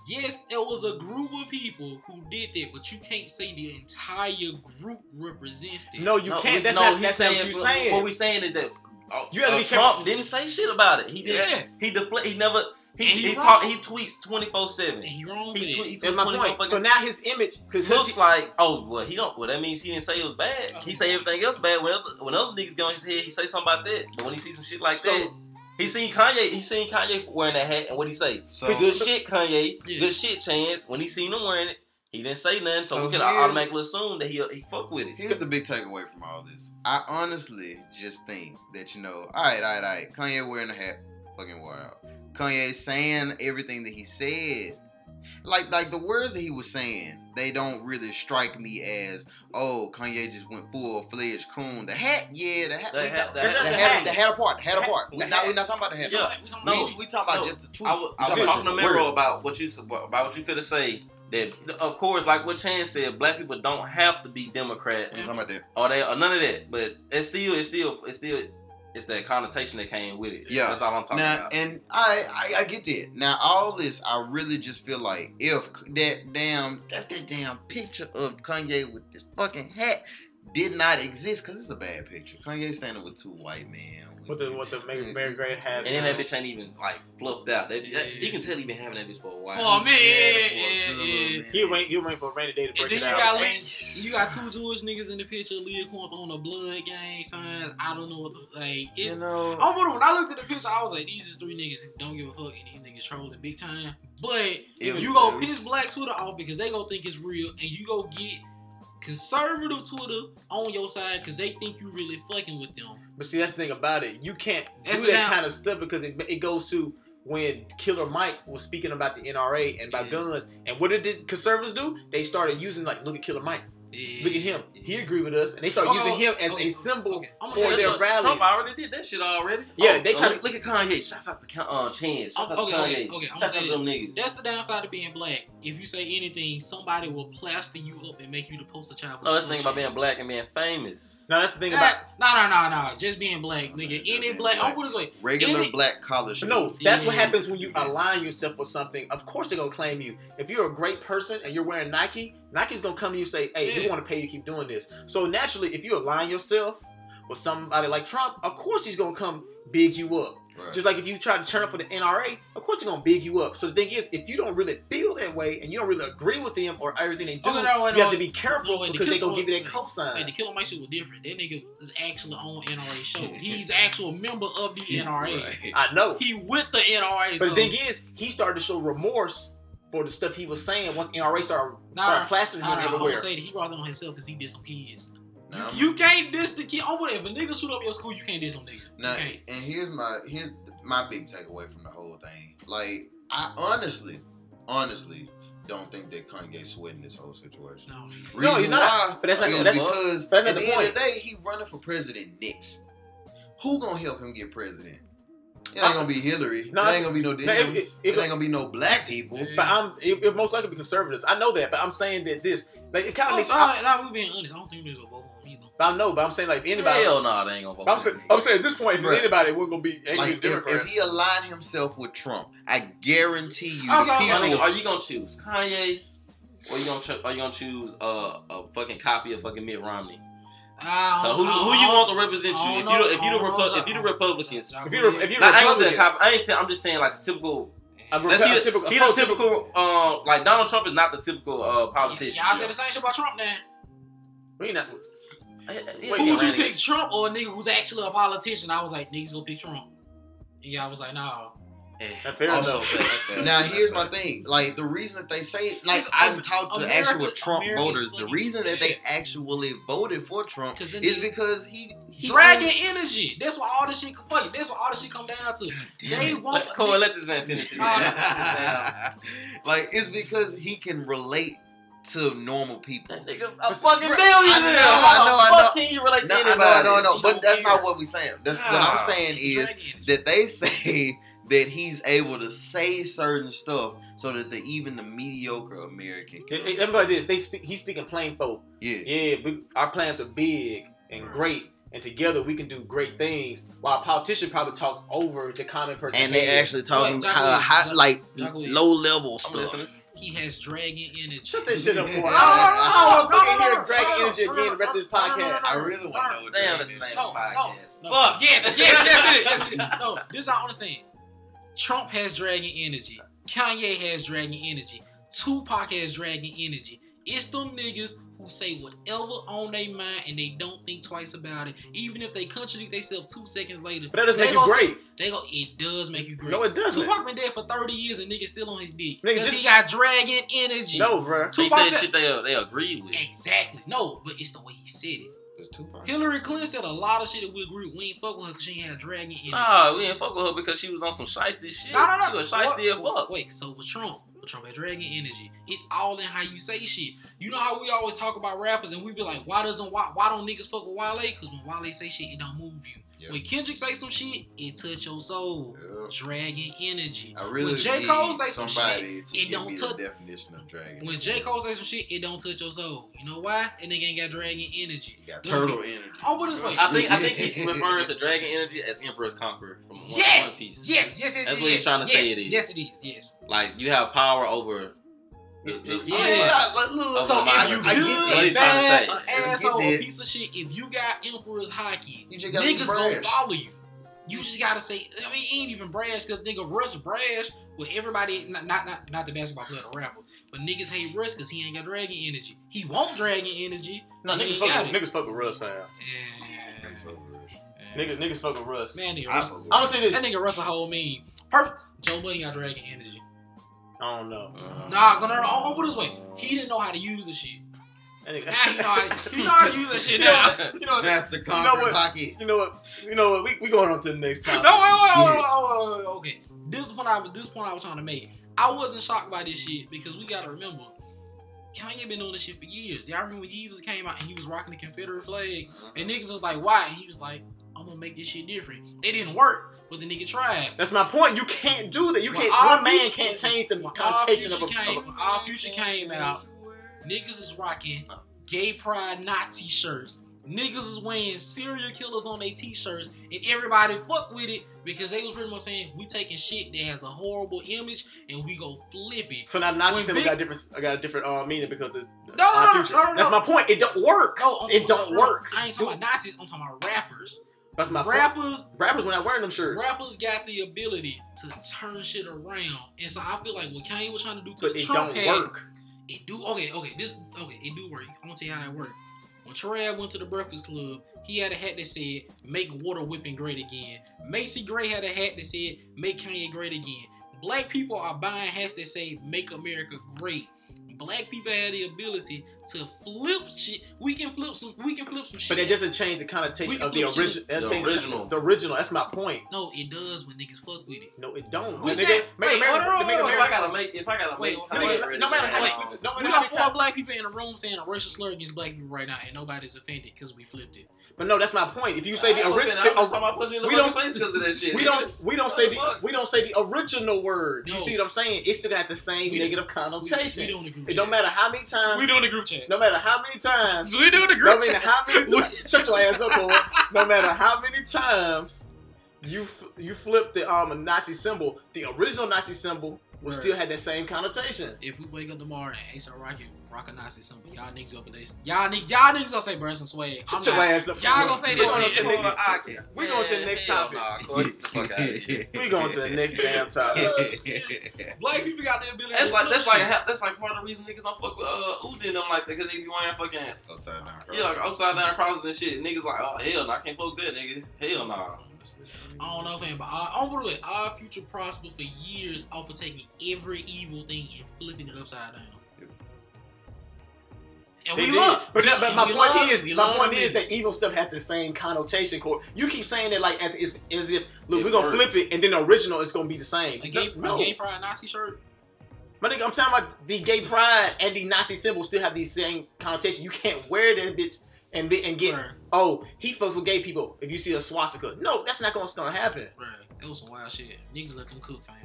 Yes, it was a group of people who did that, but you can't say the entire group represents that. No, you No, can't. That's no, not. he's That's not saying, what you're saying. What we're saying is that oh, You gotta uh, be Trump careful. didn't say shit about it. He did. Yeah, He deflect. He never. He And he he, talk. He tweets twenty four seven. and he wrong He, that. tweet, he tweets my 24 point. fucking- So now his image, because looks like oh well he don't well that means he didn't say it was bad. Oh. He uh-huh. say everything else bad. When other, when other niggas go in his head, he say something about that. But when he see some shit like So- that, he seen Kanye. He seen Kanye wearing that hat, and what he say? So Good shit, Kanye. Yeah. Good shit, Chance. When he seen him wearing it, he didn't say nothing, so, So we can here's- automatically assume that he he fuck with it. Here's the big takeaway from all this. I honestly just think that you know, all right, all right, all right. Kanye wearing a hat, fucking wild. Kanye saying everything that he said, like like the words that he was saying, they don't really strike me as oh Kanye just went full fledged coon. The hat, yeah, the hat, The we hat- not- the the, hat- the the hat, hat. the hat apart, the hat apart. the We not hat. we not talking about the hat. Yeah. We talking No, we, we talking about no, just the tweets. I was, I We was talking talking to the Mero about what you about what you finna say. That of course, like what Chance said, black people don't have to be Democrats I'm talking about that. or they or none of that. But it's still, it's still, it's still, it's that connotation that came with it. Yeah. that's all I'm talking now, about. and I, I I get that. Now, all this, I really just feel like if that damn that, that damn picture of Kanye with this fucking hat did not exist, because it's a bad picture. Kanye standing with two white men. With the with the Mary, Mary Gray hat. And then that bitch ain't even like fluffed out. That, Yeah. that- you can tell he been having that bitch for a while. Oh man, Yeah, yeah, for a yeah, good yeah. little He wait, he waiting for a rainy day to And then it you out. got like, you got two Jewish niggas in the picture. Leah Quant on the blood gang signs. I don't know what the like. You know, I'm with. When I looked at the picture, I was like, these is three niggas who don't give a fuck, and these niggas trolling big time. But It was- you go it was- piss Black Twitter off because they go think it's real, and you go get conservative Twitter on your side because they think you really fucking with them. But see, that's the thing about it. You can't That's do that now- kind of stuff because it, it goes to when Killer Mike was speaking about the NRA and about Yeah. guns. And what did the conservatives do? They started using like, look at Killer Mike. Yeah, Look at him. He yeah. agreed with us, and they started Oh, using him as okay, a symbol okay. For their this. rallies. Trump already did that shit already. Yeah, Oh, they try look, to- look at Kanye. Shouts out to Con- uh, Chance. Shouts Oh, out okay, to Kanye. okay, okay, I'ma Shouts say out to them niggas. That's the downside of being black. If you say anything, somebody will plaster you up and make you the poster child. For No, that's the thing about being black and being famous. No, that's the thing about. Nah, no, no, no, no. Just being black, nigga. Just Any black. black. I'm put it this way. Regular Any- black college. No, that's what happens when you align yourself with something. Of course, they're gonna claim you. If you're a great person and you're wearing Nike, Nike's gonna come to you and say, "Hey, we want to pay you keep doing this." So naturally, if you align yourself with somebody like Trump, of course he's gonna come big you up. Right. Just like if you try to turn up for the NRA, of course they're gonna big you up. So the thing is, if you don't really feel that way and you don't really agree with them or everything they oh, do, Okay, no, wait, you no, have to be careful No, wait, the because they're killer- gonna give you that wait, cosign. Hey, the Killer Mike shit was different. That nigga is actually on NRA show. He's actual member of the NRA. Right. I know. He with the NRA. But so the thing is, he started to show remorse for the stuff he was saying once NRA started, Nah, started plastering Nah, him nah, I'm everywhere. gonna say that he brought it on himself because he did some kids. Now, You can't diss the kid. Oh, whatever. If a nigga shoot up your school, you can't diss them nigga. Now, you and here's my here's my big takeaway from the whole thing. Like, I honestly, honestly don't think that Kanye sweating this whole situation. No. No, he's Reason not. why But that's not is gonna. That's, because but that's at not the, the end of the day, he running for president next. Who gonna help him get president? It ain't gonna be Hillary. No, it ain't gonna be no it- Dems. it- It, it- ain't gonna be no black people. But I'm. It, it most likely be conservatives. I know that, but I'm saying that this, like, it kind of Oh, makes. sorry, nah, we being honest. I don't think there's will but I know, but I'm saying like if anybody. Hell no, they ain't gonna vote. but I'm, for saying, me. I'm saying at this point, if Right. anybody, we're gonna be angry Like if, Democrats. if he aligned himself with Trump, I guarantee you Okay, the okay. People. are you gonna choose Kanye, or you gonna cho- are you gonna choose uh, a fucking copy of fucking Mitt Romney? I So who, who you want to represent you? If you know. the, if you I the. Repu- if you the Republicans, If you the- if you Nah, I ain't gonna a Republicans. copy. I ain't saying. I'm just saying like the typical. a, That's a he, typical, he a the typical- typical. Um, like Donald Trump is not the typical uh politician. Y'all said the same shit about Trump now. We not. Wait, Who would you pick, Trump or a nigga who's actually a politician? I was like, niggas go pick Trump. And y'all was like, nah. That's fair Also, enough. fair. now here's my thing. Like the reason that they say, like I've Am- talked to America- actual Trump America voters. The reason that they actually voted for Trump is they- because he, he Dragon energy. That's what all this shit. Fuck it. That's what all this shit come down to. They want. Let, Cole, let this man finish. His Ah, like it's because he can relate to normal people. That nigga a fucking Right, billionaire. I know, I know, the I fuck know. Can you relate to No, I anybody? know, I know, I know, but that's care. not what we're saying. That's, what I'm saying is dragon that they say that he's able to say certain stuff so that the even the mediocre American can. It- it- Everybody, this they speak. He's speaking plain folk. yeah. Yeah, we, our plans are big and great, and together we can do great things. While a politician probably talks over the common person. And they actually talking Like, Jack kind high, like low level I'm stuff. Listening. He has dragon energy. Shut that shit up for No, I no, no, don't fucking no, hear no, Dragon no, Energy again the rest of this podcast. I really want to know what Damn, that that's the name of podcast. Fuck. Yes, yes, yes, yes, yes, yes. No, this is what I understand. Trump has dragon energy. Kanye has dragon energy. Tupac has dragon energy. It's them niggas who say whatever on their mind and they don't think twice about it. Even if they contradict themselves two seconds later. But that doesn't make you gonna say- great. They go, it does make you great. No, it doesn't. Tupac been dead for 30 years and nigga still on his dick. Nigga, Because he got dragon energy. No, bro. They Tupac said said- shit they they agreed with. Exactly. No, but it's the way he said it. There's Tupac. Hillary Clinton said a lot of shit that we agree with. We ain't fuck with her because she ain't had dragon energy. Nah, we didn't fuck with her because she was on some shiesty shit. No, no, no. She was shiesty as fuck. Wait, so was Trump? Trump had dragon energy. It's all in how you say shit. You know how we always talk about rappers and we be like, why doesn't why, why don't niggas fuck with Wale? Because when Wale say shit, it don't move you. Yeah. When Kendrick say some shit, it touch your soul. Yeah. Dragon energy. I really When J. Cole say some shit, it don't touch- definition of dragon. When J. Cole say some shit, it don't touch your soul. You know why? And nigga ain't got dragon energy. He got turtle energy. Oh, but it's wait. I think I think he's referring to Dragon Energy as Emperor's Conqueror from One, Yes! One Piece. Yes, yes, yes, That's yes. what he's trying to say it is. Yes, it is. Yes. Like you have power over. The- the- Yeah. I mean, I- look, look, look, So if you I get good, What he trying to bad, an asshole, a piece of shit, if you got Emperor's Haki, You just gotta niggas gonna follow you. You just gotta say, I mean, he ain't even brash because nigga Russ brash. But everybody, not not not, not the basketball player, the rapper, but niggas hate Russ because he ain't got dragon energy. He want dragon energy. No, niggas fuck, with, niggas fuck with Russ, fam. Yeah. Niggas, niggas fuck with Russ. Man, nigga Russ, I'm gonna say this. That nigga Russ a whole mean. Perfect. Joe Budden got dragon energy. I don't know. Uh, Nah, no, no, no. I'll put it this way. He didn't know how to use the shit. That Now he know how to, he know how to use that shit You know now. what? You know what? Master know Conqueror what? Haki. You know what? You know what? We we going on to the next time. No, wait, wait, wait, wait, wait, wait, wait, Okay, this is what I was. This point I was trying to make. I wasn't shocked by this shit because we gotta remember, Kanye been doing this shit for years. Y'all remember when Yeezus came out and he was rocking the Confederate flag, and niggas was like, "Why?" And he was like, "I'm gonna make this shit different. It didn't work, but the nigga tried. That's my point. You can't do that. You When can't. One man Future- can't change the when connotation of a. came, of a- when Odd Future came out, niggas is rocking gay pride Nazi shirts. Niggas is wearing serial killers on their t-shirts, and everybody fuck with it because they was pretty much saying we taking shit that has a horrible image and we go flip it. so now Nazi When symbol Vic- got a different. got a different uh, meaning because of. No, no, our no, future. no, no, That's my point. It don't work. No, I'm it don't about- work. I ain't talking about Nazis. I'm talking about rappers. That's my. Rappers, Rappers were not wearing them shirts. rappers got the ability to turn shit around, and so I feel like what Kanye was trying to do to but the it Trump don't had, work. It do okay, okay, this okay, it do work. I'm gonna tell you how that work. When Trav went to the Breakfast Club, he had a hat that said "Make water whipping great again." Macy Gray had a hat that said "Make Kanye great again." Black people are buying hats that say "Make America great." Black people have the ability to flip shit. We can flip some. We can flip some shit. But that doesn't change the connotation of the flip shit. original. The original. The original. That's my point. no, it does when niggas fuck with it. No, it don't. We Nigga, said- make wait, America- hold on, make hold on, If I gotta make, if I gotta Wait, make, wait, Kanye no matter how great no matter We got four times. black people in a room saying a racial slur against black people right now, and nobody's offended because we flipped it. But no, that's my point. If you say the original, been- I was talking about punching you in the we don't- fucking face because of that shit. we don't we don't say the the we don't say the original word. You No. see what I'm saying? It still got the same We- negative We, connotation. we doing the group it chat. don't matter how many times. We doing the group chat. no matter how many times. we doing the No group matter chat. how many times. shut your ass up, boy. No matter how many times you f- you flip the um Nazi symbol, the original Nazi symbol will Right. still have that same connotation. If we wake up tomorrow and ASAP Rocky rock a Nazi symbol, y'all niggas up there. Y'all niggas, y'all niggas gonna say breast and swag. I'm Shut your not. ass up. Y'all gonna say this that going shit. to the I can't- We going to the next topic. Nah, get the fuck out of here. We going to the next damn topic. Black people got the ability. That's to like that's like shit. ha- that's like part of the reason niggas don't fuck with uh Uzi and them like that because they be wearing fucking Upside down. yeah like upside down crosses and shit. Niggas like oh hell no I can't fuck that nigga hell nah. I don't know, fam, but our, I'm gonna it. Odd Future prospered for years off of taking every evil thing and flipping it upside down. And They we did. love, but, that, but my point love- is, my point is that evil stuff has the same connotation. Cord. You keep saying it like as if, as if look, It we're gonna flip it, and then the original is gonna be the same. a gay, no, a gay pride Nazi shirt. my nigga, I'm talking about the gay pride and the Nazi symbol still have the same connotation. You can't wear that bitch and be, and get Right, oh he fucks with gay people if you see a swastika. No, that's not gonna, gonna happen right. That was some wild shit. Niggas let them cook, fam.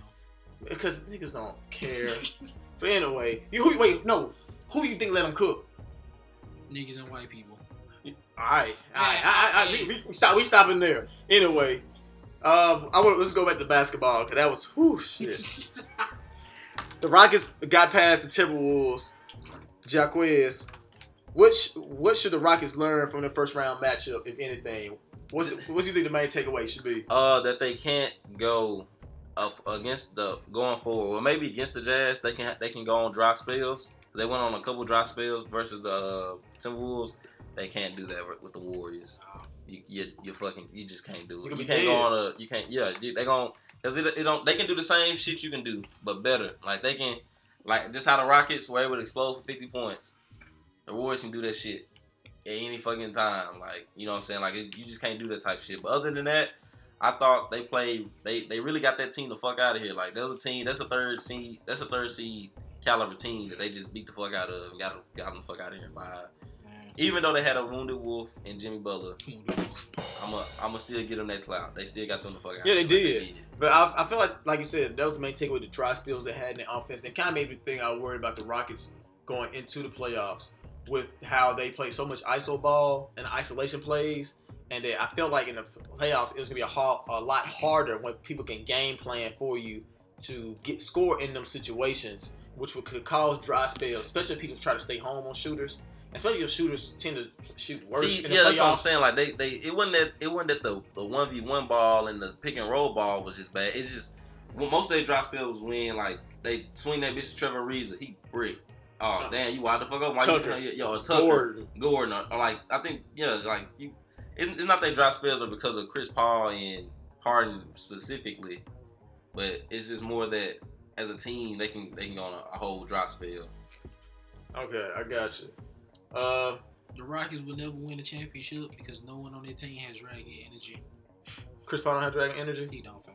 because niggas don't care. but anyway, you who, wait no, who you think let them cook? Niggas and white people. All right, all right, Man, I, I, I, I- we, we stop. We stopping there. Anyway, um, I want let's go back to basketball because that was whew, shit. the Rockets got past the Timberwolves. Jacquez, what sh- what should the Rockets learn from the first round matchup, if anything? What's what do you think the main takeaway should be? Uh, that they can't go up against the going forward. Well, maybe against the Jazz, they can they can go on dry spells. They went on a couple dry spells versus the uh, Timberwolves. They can't do that with, the Warriors. You, you you fucking you just can't do it. gonna You can't go on a you can't yeah you- they gon' cause it, it don't they can do the same shit you can do but better. Like they can like just how the Rockets were able to explode for fifty points. The Warriors can do that shit at any fucking time. Like you know what I'm saying. Like it, you just can't do that type shit. But other than that, I thought they played. They they really got that team the fuck out of here. Like that was a team. That's a third seed. That's a third seed caliber team that they just beat the fuck out of and got got them the fuck out of here in five. Man, Even though they had a wounded wolf and Jimmy Butler, come on, dude. I'm a I'm a still get them that clout. They still got them the fuck out. Yeah, of they here like did. But I, I feel like, like you said, that was the main takeaway. The dry spells they had in the offense. It kind of made me think I worry about the Rockets going into the playoffs with how they play so much iso ball and isolation plays, and that I felt like in the playoffs it was gonna be a, hard, a lot harder when people can game plan for you to get score in them situations, which would could cause dry spells, especially if people try to stay home on shooters. Especially if shooters tend to shoot worse See, in the yeah, that's what I'm saying. Like they, they, it wasn't that it wasn't that the the one v one ball and the pick and roll ball was just bad. It's just well, most of their drop spells when like they swing that bitch to Trevor Ariza, he brick. Oh damn, you wide the fuck up? Why Tucker. you, yo, Tucker, Gordon. Gordon, or, or like I think yeah, like you. It, it's not they drop spells are because of Chris Paul and Harden specifically, but it's just more that as a team they can they can go on a, a whole drop spell. Okay, I got you. Uh, The Rockets will never win a championship because no one on their team has dragon energy. Chris Paul don't have Dragon Energy. He don't, fam.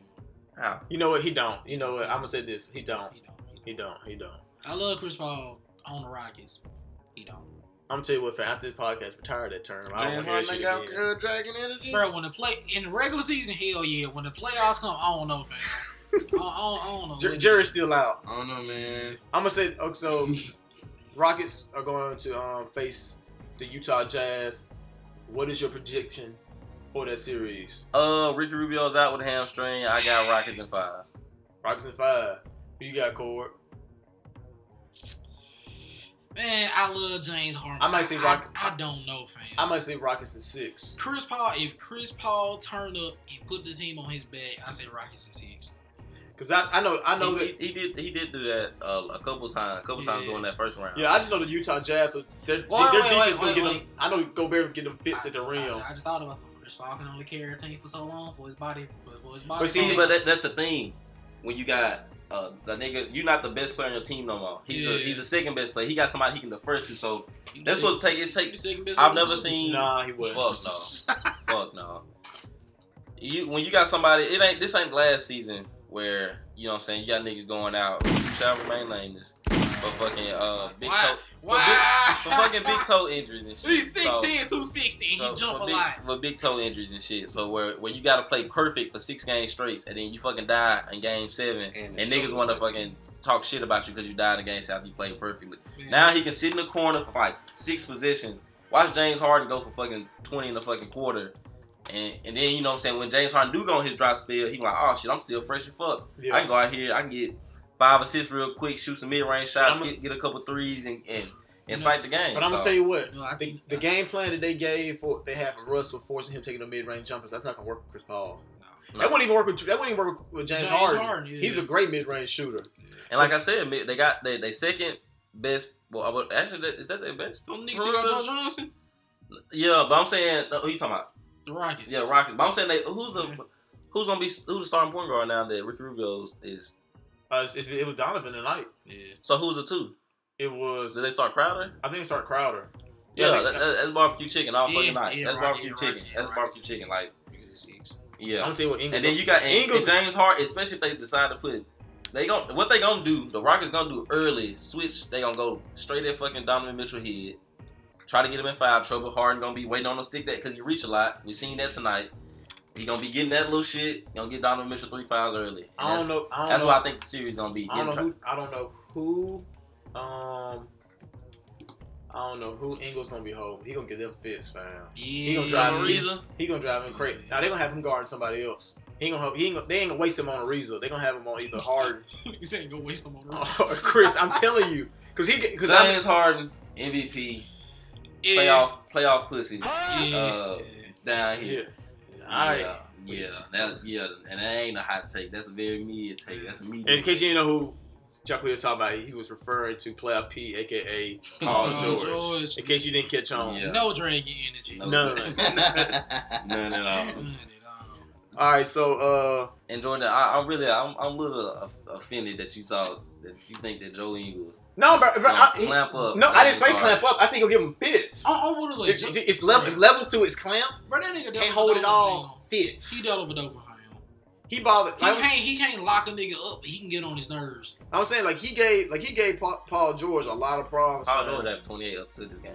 How? You know what? He don't. You know what? I'm gonna say this. He don't. He don't. He don't. He don't. I love Chris Paul on the Rockets. He don't. I'm gonna tell you what, fam, after this podcast, retire that term. I James don't want to Harden hear got that shit again. uh, dragon energy. Bro, when the play in the regular season, hell yeah. When the playoffs come, I don't know, fam. I, don't- I, don't, I don't know. Jer- Jerry's still out. I don't know, man. I'm gonna say, okay, so Rockets are going to um, face the Utah Jazz. What is your prediction for that series? Uh, Ricky Rubio's out with a hamstring. I got Rockets in five. Rockets in five. Who you got, Cord? Man, I love James Harden. I might say I- Rock- I, I don't know, fam. I might say Rockets in six. Chris Paul, if Chris Paul turned up and put the team on his back, I say Rockets in six. Cause I, I know I know he, that he, he did he did do that uh, a couple times, a couple times during that first round. yeah I just know the Utah Jazz so their, Wait, their wait, defense wait, gonna get wait. them. I know Gobert will get them fits at the I, rim. I, just thought about something. Chris Paul can only carry a team for so long for his body. For his body. But see, See, but that, that's the thing. When you got uh, the nigga, you're not the best player on your team no more. He's a, he's the second best player. He got somebody he can defer to. So that's what take. It's take. the second best I've never seen- Nah, he was. Fuck no. Fuck no. You when you got somebody, it ain't this ain't last season where you know what I'm saying. You got niggas going out. shall remain nameless. For fucking uh big Why? toe, Why? for fucking big toe injuries and shit. He's So- 6'10", 260, and So, he jump for a big, lot. For big toe injuries and shit. So where where you gotta play perfect for six games straight, and then you fucking die in game seven, And and, niggas want to is fucking talk shit about you because you died in games after you played perfectly. Man. Now he can sit in the corner for like six positions. Watch James Harden go for fucking twenty in the fucking quarter. And, and then you know what I'm saying when James Harden do go on his dry spell, he like, oh shit, I'm still fresh as fuck. Yeah. I can go out here, I can get five assists real quick, shoot some mid range shots, I'ma- get, get a couple threes, and and, No. and sight the game. But I'm gonna tell you what. No, The, think- the game plan that they gave for they have for Russell forcing him taking the mid range jumpers, that's not gonna work with Chris Paul. No. That wouldn't even work with that wouldn't even work with, with James, James Harden. Harden, yeah. He's a great mid range shooter. And like I said, they got they, they second best. Well, I would- actually, is that their best? Don't niggas still got Joe Johnson? Yeah, but I'm saying, no, who you talking about? The Rockets. Yeah, Rockets. But I'm saying, they, who's the who's gonna be who's the starting point guard now that Ricky Rubio is? Uh, it's, it's- it was Donovan tonight. Yeah. So who's the two? It was Did they start Crowder? I think it started Crowder. Yeah, they- that, that- that's barbecue chicken all fucking night. yeah, that's barbecue right, chicken. yeah, that's right, barbecue chicken. Like, yeah. I'm yeah. gonna tell you what Ingles. And then you got and, Ingles- and James Harden, especially if they decide to put. They gon' what they gonna do? The Rockets gonna do early switch. They gonna go straight at fucking Donovan Mitchell head. Try to get him in foul trouble. Harden gonna be waiting on the stick that because he reach a lot. We seen that tonight. He gonna be getting that little shit. He Gonna get Donovan Mitchell three fouls early. And I don't know. I don't That's know. what I think the series gonna be. I don't know who. I don't know who. Um. I don't know who Ingles gonna be holding. He gonna get them fits, fam. Yeah. gonna drive try- me. Ariza? He gonna drive him crazy. Now they gonna have him guarding somebody else. He ain't gonna. He ain't gonna, they ain't gonna waste him on Ariza. They gonna have him on either Harden you said go waste him on the or Chris. I'm telling you, because he because I James Harden MVP Yeah. playoff playoff pussy Yeah. uh, down yeah. here. All right. Yeah, yeah, that yeah, and that ain't a hot take. That's a very mid take. That's a medium. And in case you didn't know who Jacque was talking about, he was referring to Player P, aka Paul George. George. In case you didn't catch on. Yeah. No dragon energy. No. None. None at all. None at all. All right, so uh, And Jordan, I, I'm really, I'm, I'm a little uh, offended that you saw that you think that Joe Ingles no, bro, bro I, clamp up. no, I didn't say James clamp up. I said he gonna give him fits. Oh, oh, what are It's, it's, it's, level, it's levels to his clamp. Bro, that nigga Can't hold it all. Fits. He Fits. dealt with over fam. He bothered. He Like, can't. He can't lock a nigga up, but he can get on his nerves. I'm saying like he gave like he gave Paul, Paul George a lot of problems. Paul man. George averaged 28 up to this game.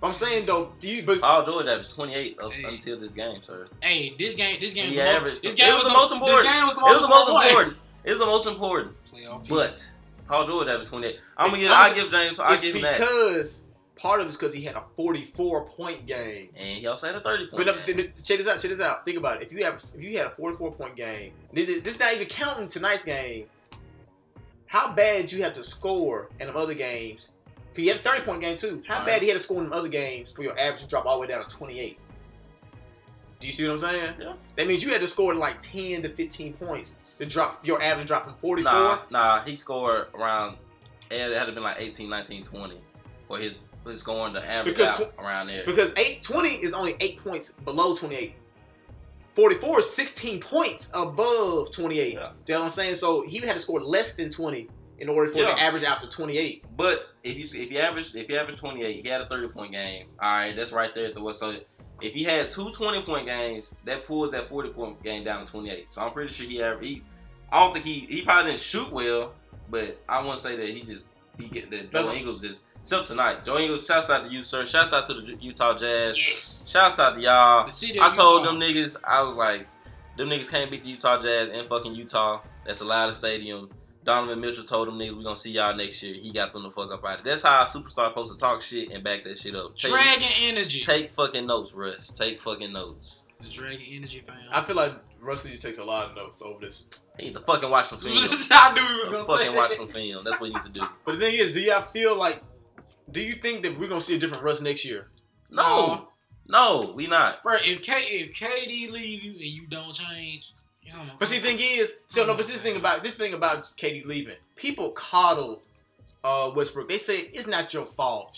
But I'm saying though, do you? But Paul George averaged 28 up Hey. until this game, sir. Hey, this game. This game. He Was the most, averaged- this game was was the most important. This game was the It most was the most important. important. It was the most important. Playoff. But Paul George averaged 28. I'm gonna give. I'm I s- give James. I it's give him that. because part of it's because he had a 44 point game. And he also had a 30 point. But game. th- th- check this out. Check this out. Think about it. If you have if you had a 44 point game, this this is not even counting tonight's game. How bad you have to score in other games? He had a 30 point game too. How Right. bad he had to score in other games for your average to drop all the way down to 28? Do you see what I'm saying? Yeah. That means you had to score like 10 to 15 points to drop your average drop from 44. Nah, nah, he scored around. It had to been like 18, 19, 20 for his his scoring to average Because out around there. Because 820 is only 8 points below 28. 44 is 16 points above 28. Yeah. Do you know what I'm saying? So he had to score less than 20 in order for it Yeah. to average out to 28. But if you if you averaged if you averaged 28, he had a 30 point game. All right, that's right there at the what. So if he had two 20 point games, that pulls that 40 point game down to 28. So I'm pretty sure he averaged. He, I don't think he he probably didn't shoot well, but I wouldn't say that he just he get that That's- Joe Ingles just except tonight. Joe Ingles, shouts out to you, sir. Shouts out to the Utah Jazz. Yes. Shouts out to y'all. I of told Utah. them niggas, I was like, them niggas can't beat the Utah Jazz in fucking Utah. That's the loudest stadium. Donovan Mitchell told them niggas we gonna see y'all next year. He got them the fuck up out of it. That's how a superstar supposed to talk shit and back that shit up. Take, Dragon energy. take fucking notes, Russ. Take fucking notes. It's Dragon energy, fam. I feel like Russ just takes a lot of notes over this. He need to fucking watch some film. I knew he was gonna fucking say watch some film. That's what you need to do. But the thing is, do y'all feel like? Do you think that we're gonna see a different Russ next year? No, no, we not. Bro, if K if KD leave you and you don't change, you know, But see, the thing is, so no. But this thing about this thing about KD leaving, people coddle uh, Westbrook. They said it's not your fault.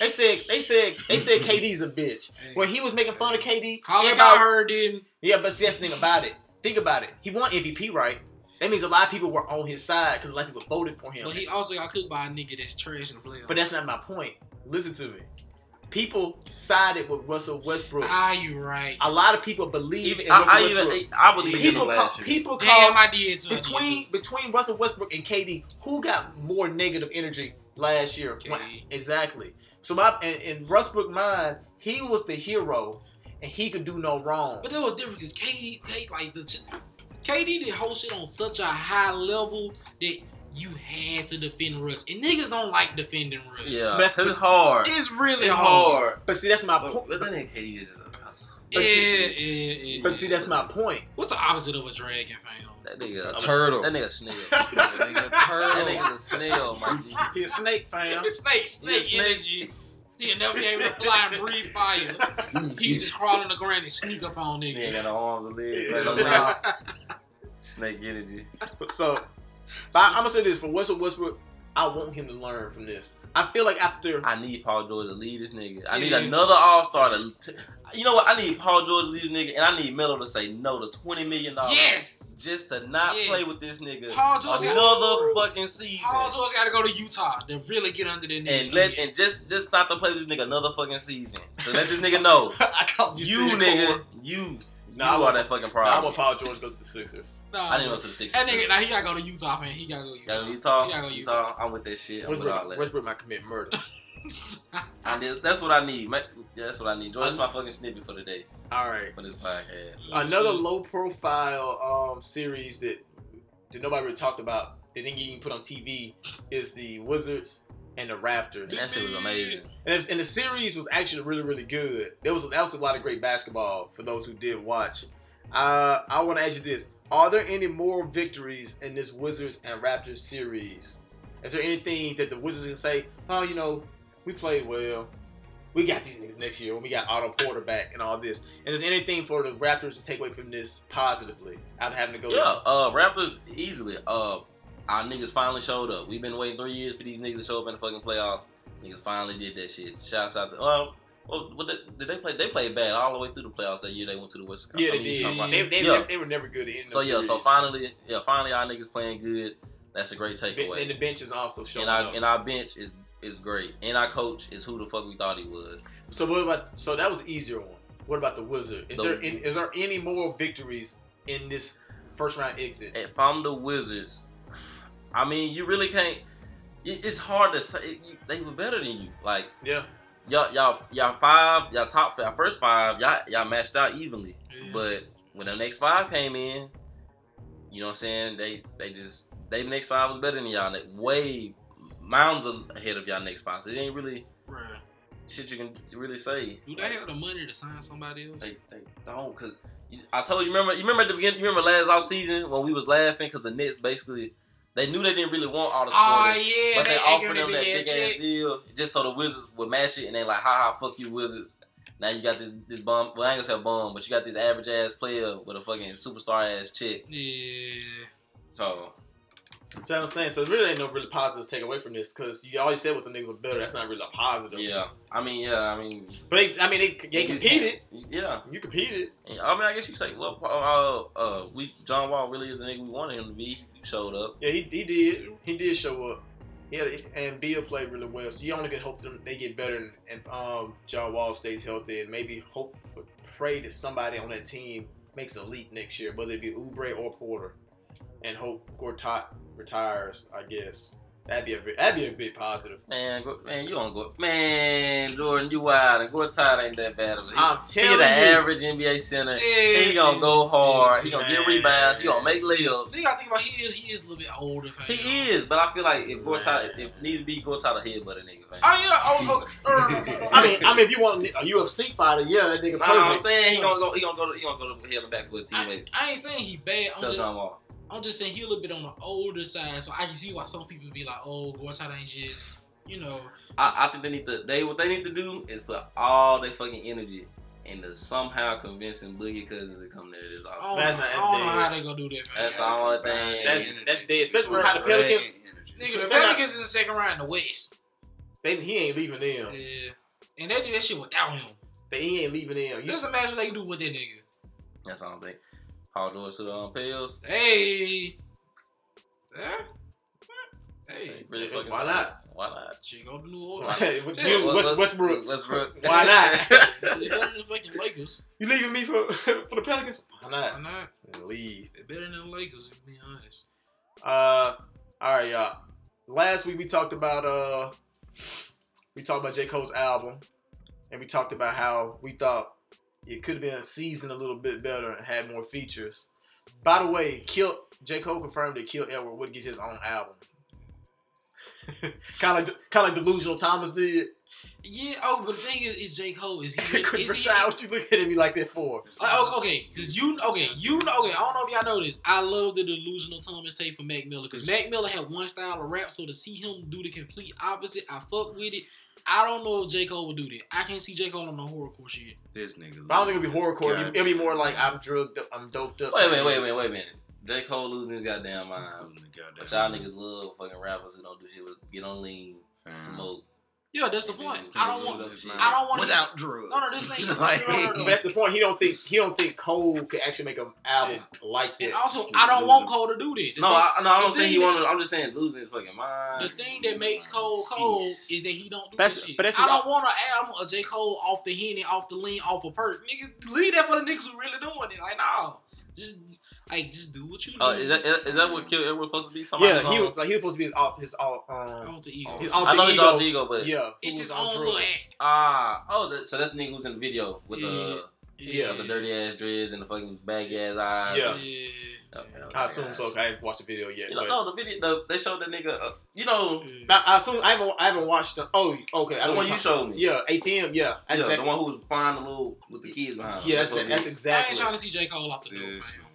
They said they said they said KD's a bitch. When he was making fun of KD, Colin everybody- Cowherd didn't. yeah. But see, that's the thing about it. Think about it. He won MVP, right? That means a lot of people were on his side because a lot of people voted for him. But he also got cooked by a nigga that's trash in the playoffs. But that's not my point. Listen to me. People sided with Russell Westbrook. Ah, you right. A lot of people believe Even, in I, Russell I Westbrook. even I believe in people him call, last year. people Damn, call I did too. I did between between Russell Westbrook and KD, who got more negative energy last year? KD. Exactly. So my in, in Westbrook mind, he was the hero, and he could do no wrong. But that was different because KD, K, like the KD did whole shit on such a high level that you had to defend Russ, and niggas don't like defending Russ. Yeah, That's- it's hard. it's really It's hard. hard. But see, that's my point. but that nigga KD is just a hustle. But Yeah, see- yeah, yeah, But see, that's my point. What's the opposite of a dragon, fam? That nigga A turtle. That nigga snail. That nigga that turtle. nigga's a snail, my G. He a snake fam. Snake, snake snake. energy. He'll never be able to fly and breathe fire. He can just crawl on the ground and sneak up on niggas. He ain't got no arms or legs. Like no. Snake energy. So, but I'm gonna say this for Russell Westbrook. I want him to learn from this. I feel like after I need Paul George to lead this nigga. I need Yeah. another All Star to. T- you know what? I need Paul George to lead this nigga, and I need Melo to say no to twenty million dollars. Yes, Just to not Yes. play with this nigga Paul George. another Got, fucking season. Paul George got to go to Utah to really get under their niggas. and let and just just not to play with this nigga another fucking season. So let this nigga know. I called you, you nigga, Cole. you, Nah, you I are want- that fucking Nah, I problem. want Paul George to go to the Sixers. Nah, I didn't go to the Sixers. That nigga, now he gotta go to Utah, man. He gotta go to Utah. Gotta go Utah. He gotta go to Utah. Utah. I'm with that shit. I'm with all that. Westbrook might commit murder. I need- that's what I need. Ma- Yeah, that's what I need. Joy, that's my fucking snippet for the day All right. for this podcast. Another low profile um series that that nobody really talked about that didn't get even put on TV is the Wizards and the Raptors. That shit was amazing. And, it's- and the series was actually really, really good. There was that was a lot of great basketball for those who did watch. Uh, I want to ask you this: Are there any more victories in this Wizards and Raptors series? Is there anything that the Wizards can say? Oh, you know, we played well. We got these niggas next year when we got Otto Porter back and all this. And is there anything for the Raptors to take away from this positively? Out of having to go. Yeah, uh, Raptors easily. Uh, our niggas finally showed up. We've been waiting three years for these niggas to show up in the fucking playoffs. Niggas finally did that shit. Shouts out to. Uh, well, what did, they play? They played bad all the way through the playoffs that year. They went to the West. Yeah, I they did. Conference. They, they, Yeah. they were never good in. So yeah, so finally, yeah, finally our niggas playing good. That's a great takeaway. and the bench is also showing And our up. and our bench is is great. And our coach is who the fuck we thought he was. So what about? So that was the easier one. What about the Wizard? Is The- there any, is there any more victories in this first round exit? If I'm the Wizards, I mean, you really can't. it- It's hard to say you, they were better than you. Like Yeah, y'all, y'all, y'all five, y'all top, y'all first five, y'all, y'all matched out evenly. Yeah. But when the next five came in, you know what I'm saying? They, they just, they next five was better than y'all. They way mounds ahead of y'all next five. So it ain't really Bruh. shit you can really say. Do they have the money to sign somebody else? They, they don't because I told you remember you remember at the beginning you remember last off season when we was laughing because the Nets basically they knew they didn't really want all the Oh supporters, yeah, but they, they offered them that a big ass deal just so the Wizards would match it and they like ha ha fuck you Wizards. Now you got this this bum well I ain't gonna say bum but you got this average ass player with a fucking superstar ass chick. Yeah. So so I'm saying so. Really, ain't no really positive take away from this because you always said what the niggas were better. That's not really a positive. yeah, I mean yeah I mean but they, I mean they they competed. Yeah, You competed. I mean I guess you say well uh, uh we John Wall really is the nigga we wanted him to be. Showed up. Yeah, he, he did. He did show up. He had, and Beal played really well. So you only can hope them they get better and, and um John Wall stays healthy and maybe hope for, pray that somebody on that team makes a leap next year, whether it be Oubre or Porter, and hope Gortat retires. I guess That'd be a bit, that'd be a bit positive. Man, go, man, you don't go. Man, Jordan, you wild. And Gortat ain't that bad of a. He, I'm he telling the you. average NBA center. Yeah, He gonna go hard. He gonna Man. get rebounds. He gonna make layups. You gotta think about he is he is a little bit older. Fam. He is, but I feel like if Gortat, if, if need to be Gortat a headbutt a nigga, man. Oh yeah. Oh, oh, I mean, I mean, if you want a UFC fighter, yeah, that nigga Know what I'm saying? He gonna go. He gonna go. To, he gonna go to hell and back for his I, teammate. I ain't saying he bad. I'm Tell just, John Wall. I'm just saying he a little bit on the older side, so I can see why some people be like, "Oh, Gortat ain't just," you know. I, I think they need to. They what they need to do is put all their fucking energy into somehow convincing Boogie Cousins to come there this I offseason. don't, That's not- I don't know that's how they gonna do that. That's Man. the only thing. That's that's dead, especially with how the Pelicans. Nigga, the Pelicans in the second round in the West. They, he ain't leaving them. Yeah. And they do that shit without him. They, he ain't leaving them. You, Just imagine they do with that nigga. That's all I think. Paul George to the um, Pels. Hey. Yeah. Hey. Really Yeah, fucking why not? Why not? Shit, go to New Orleans. Hey, what- Yeah, you- What- West- what- Westbrook. Westbrook. Why not? They better than the fucking Lakers. You leaving me for for the Pelicans? Why not? Why not? Leave. They better than the Lakers, to be honest. Uh, all right, y'all. Last week we talked about uh, we talked about J Cole's album, and we talked about how we thought it could have been seasoned a little bit better and had more features. By the way, Kill J Cole confirmed that Kill Edward would get his own album. kind of kind of delusional Thomas did. Yeah, oh, but the thing is, is J. Cole, is he, Chris is he, Rashad, what you looking at me like that for? Like, okay, because you, okay, you know, okay, I don't know if y'all know this. I love the delusional Thomas tape from Mac Miller because Mac Miller had one style of rap, so to see him do the complete opposite, I fuck with it. I don't know if J. Cole would do that. I can't see J. Cole on no horrorcore shit. This nigga. But I don't think it'll be horrorcore. God It'll be more like. I'm drugged up, I'm doped up. Wait a minute, wait a minute, wait a minute. J. Cole losing his goddamn mind. Losing the goddamn But y'all niggas love fucking rappers who don't do shit with get on lean, Fam. smoke. Yeah, that's the point. I don't want. Losing his. I don't want without drugs. No, no, this ain't- Like- no, no, no, no. That's the point. He don't think he don't think Cole could actually make an album like that. And also, I don't nigga want losing. Cole to do that. The No, thing- I, no, I don't think he thing wanted. I'm just saying losing his fucking mind. The thing that makes Cole Cole is that he don't do That's- this shit. but that's I don't want an album of J. Cole off the henny, off the lean, off a perk. Nigga, leave that for the niggas who really doing it. Like, no. Just like just do what you do. Oh, is that is that what Kill Edward supposed to be? Somebody yeah, he was like he was supposed to be his all his all um Alter ego. his I alter know his alter ego, but Yeah, it's who his was on own little act. ah, oh, that, so that's the nigga who's in the video with the Yeah, the dirty ass dreads and the fucking baggy ass eyes. Yeah. Yeah. Okay, okay, I assume so. gotcha. 'cause I haven't watched the video yet. You know, but no, the video, the, they showed the nigga. Uh, you know, yeah. Now, I assume I haven't I haven't watched the. Oh, okay. I the know one what you showed me. Yeah, ATM. Yeah, that's yeah, the one who was flying the little with the kids behind. him. Yeah, that's what that's it is. I exactly. ain't trying to see J. Cole off the door, This man.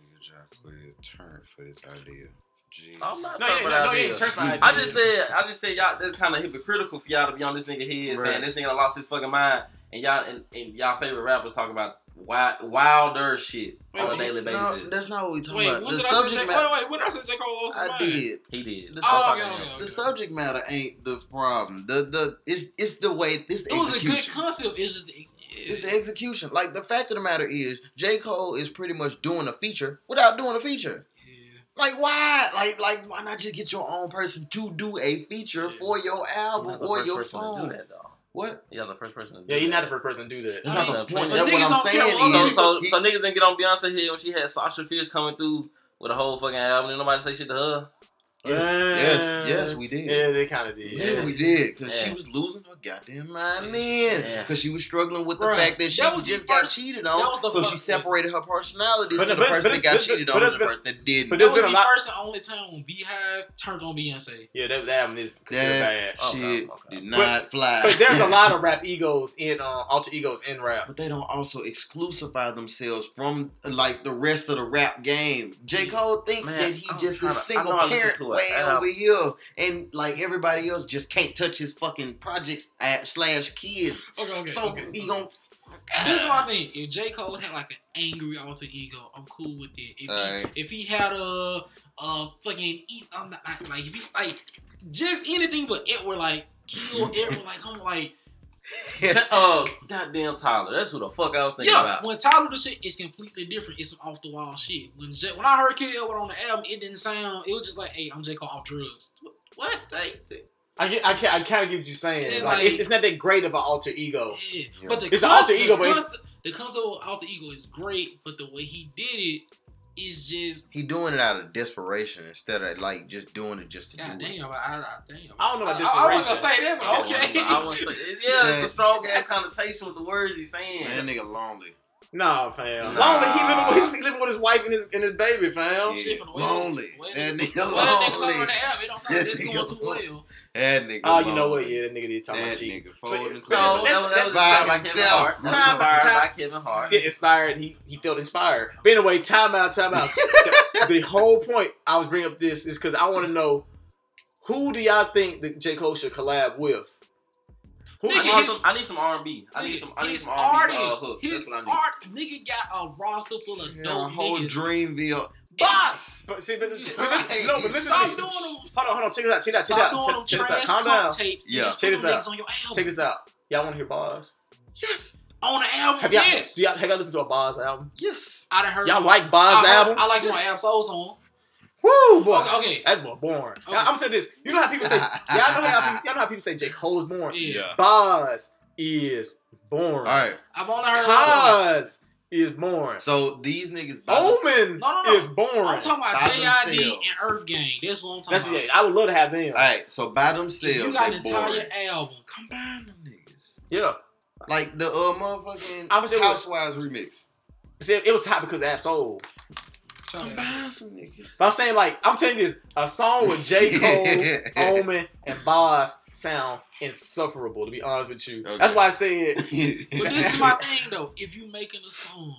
Nigga Jacquees turn for this idea. Jeez. I'm not No, talking yeah, about no, no, ideas. yeah, I just said, I just said, y'all. That's kind of hypocritical for y'all to be on this nigga head saying this nigga lost his fucking mind, and y'all and, and y'all favorite rappers talk about wild, wilder shit Wait, on a daily basis. No, that's not what we talking Wait, about. The did I say subject J. matter. Wait, wait, when did I say J. Cole lost his I mind? did. he did. The Oh, talking okay, to okay, The subject matter ain't the problem. The the it's it's the way it's the It was a execution. good concept. It's just the ex- It's the execution. Like the fact of the matter is, J Cole is pretty much doing a feature without doing a feature. Yeah. Like why? Like like why not just get your own person to do a feature Yeah. for your album or your person to song? Do that, though. What? You're not the first person to do Yeah, he's not the first person to do that. That's I not mean, the point. but That's what I'm saying. what So, so, he- so niggas didn't get on Beyonce head when she had Sasha Fierce coming through with a whole fucking album and nobody say shit to her. Yes, yes, we did. Yeah, they kind of did. Yeah, we did, cause she was losing her goddamn mind then, Yeah. cause she was struggling with the Bruh, fact that she that was just got first- cheated on. So she separated her personalities But- to the but- person but that got it's- cheated but on and the been- person that didn't. but That was been the a lot- first and only time when Beyhive turned on Beyonce. Yeah, that, that album is considered that bad. Okay, shit okay. did not fly. But there's a lot of rap egos in uh, alter egos in rap. But they don't also exclusify themselves from like the rest of the rap game. J. Cole thinks Man, that he I'm just a single know I listened parent to it. Way Um, over here, and like everybody else just can't touch his fucking projects at slash kids. Okay, okay. so okay. he gon' This is my thing. If J. Cole had like an angry alter ego, I'm cool with it. If he, if he had a a fucking eat, I'm not like, like if he like just anything but it were like kill it were like I'm like uh, goddamn Tyler. That's who the fuck I was thinking yeah. about. When Tyler the shit is completely different. It's some off the wall shit. When J, when I heard Kill Edward on the album, it didn't sound. It was just like, hey, I'm J Cole off drugs. What? Like, I get, I, can, I kind of get what you're saying. Yeah, like, like- it's, it's not that great of an alter ego. yeah. Yeah. But the It's an alter ego, the but it's- concept, the concept of alter ego is great, but the way he did it it's just He doing it out of desperation instead of like just doing it just to God do damn. I, I, I, damn. I don't know about I, I, wasn't gonna say that, but okay. I want to say, yeah, it's a strong ass connotation with the words he's saying. Man, that nigga lonely. Nah, fam. Nah. Lonely. He living with his, he living with his wife and his and his baby, fam. Yeah, shit from the well. lonely. Well, That nigga Well, that nigga talking lonely. on the app, it don't sound like this That going nigga too lonely. Well. That nigga. Oh, you know what? Yeah, that nigga did talk about That cheating. nigga folding But- clothes. No, that was, that was By inspired by Kevin. Hart. Time- Inspired time- by Kevin Hart. Get inspired. He he felt inspired. But anyway, time out, time out. the, the whole point I was bringing up this is because I want to know who do y'all think that J Cole should collab with? Who? I Nigga, need I- his- some. I need some R and B. I need Nigga, some. I need some R and B uh, artists, hooks. his That's what I need. art, nigga got a roster full of Yeah, dope a whole niggas. Dreamville. Boss! But see, but, but, Right. no, but listen Stop to me. doing them. Hold on, hold on. Check this out. Check this out. Check this out. Check, check this out. Calm down. tapes. Yeah. Check this out. niggas on your album. Check this out. Y'all want to hear bars? Yes. On the album, Have y'all, yes. do y'all, have y'all listened to a Bas album? Yes. I done heard. Y'all like Bas I, album? I like my Ab Soul song. Woo, boy. Okay, okay. That's more boring. Okay. I'm saying this. You know how people say. y'all know how people, y'all know how people say J Cole is boring. Yeah. Bas is boring. All right. I've only heard. Cause is boring. So these niggas. by Omen No, no, no. is boring. I'm talking about By JID themselves. and Earth Gang. That's what I'm talking That's about. it. I would love to have them. All right. So by If themselves, you got they an entire boring. album. Combine them niggas. Yeah. Like the uh motherfucking I would say what- Housewives remix. See, it was hot because of Ab Soul. Combine some niggas. But I'm saying like I'm telling you this, a song with J. Cole, Omen, and Bas sound insufferable. To be honest with you, Okay. that's why I said But this is my thing though. If you making a song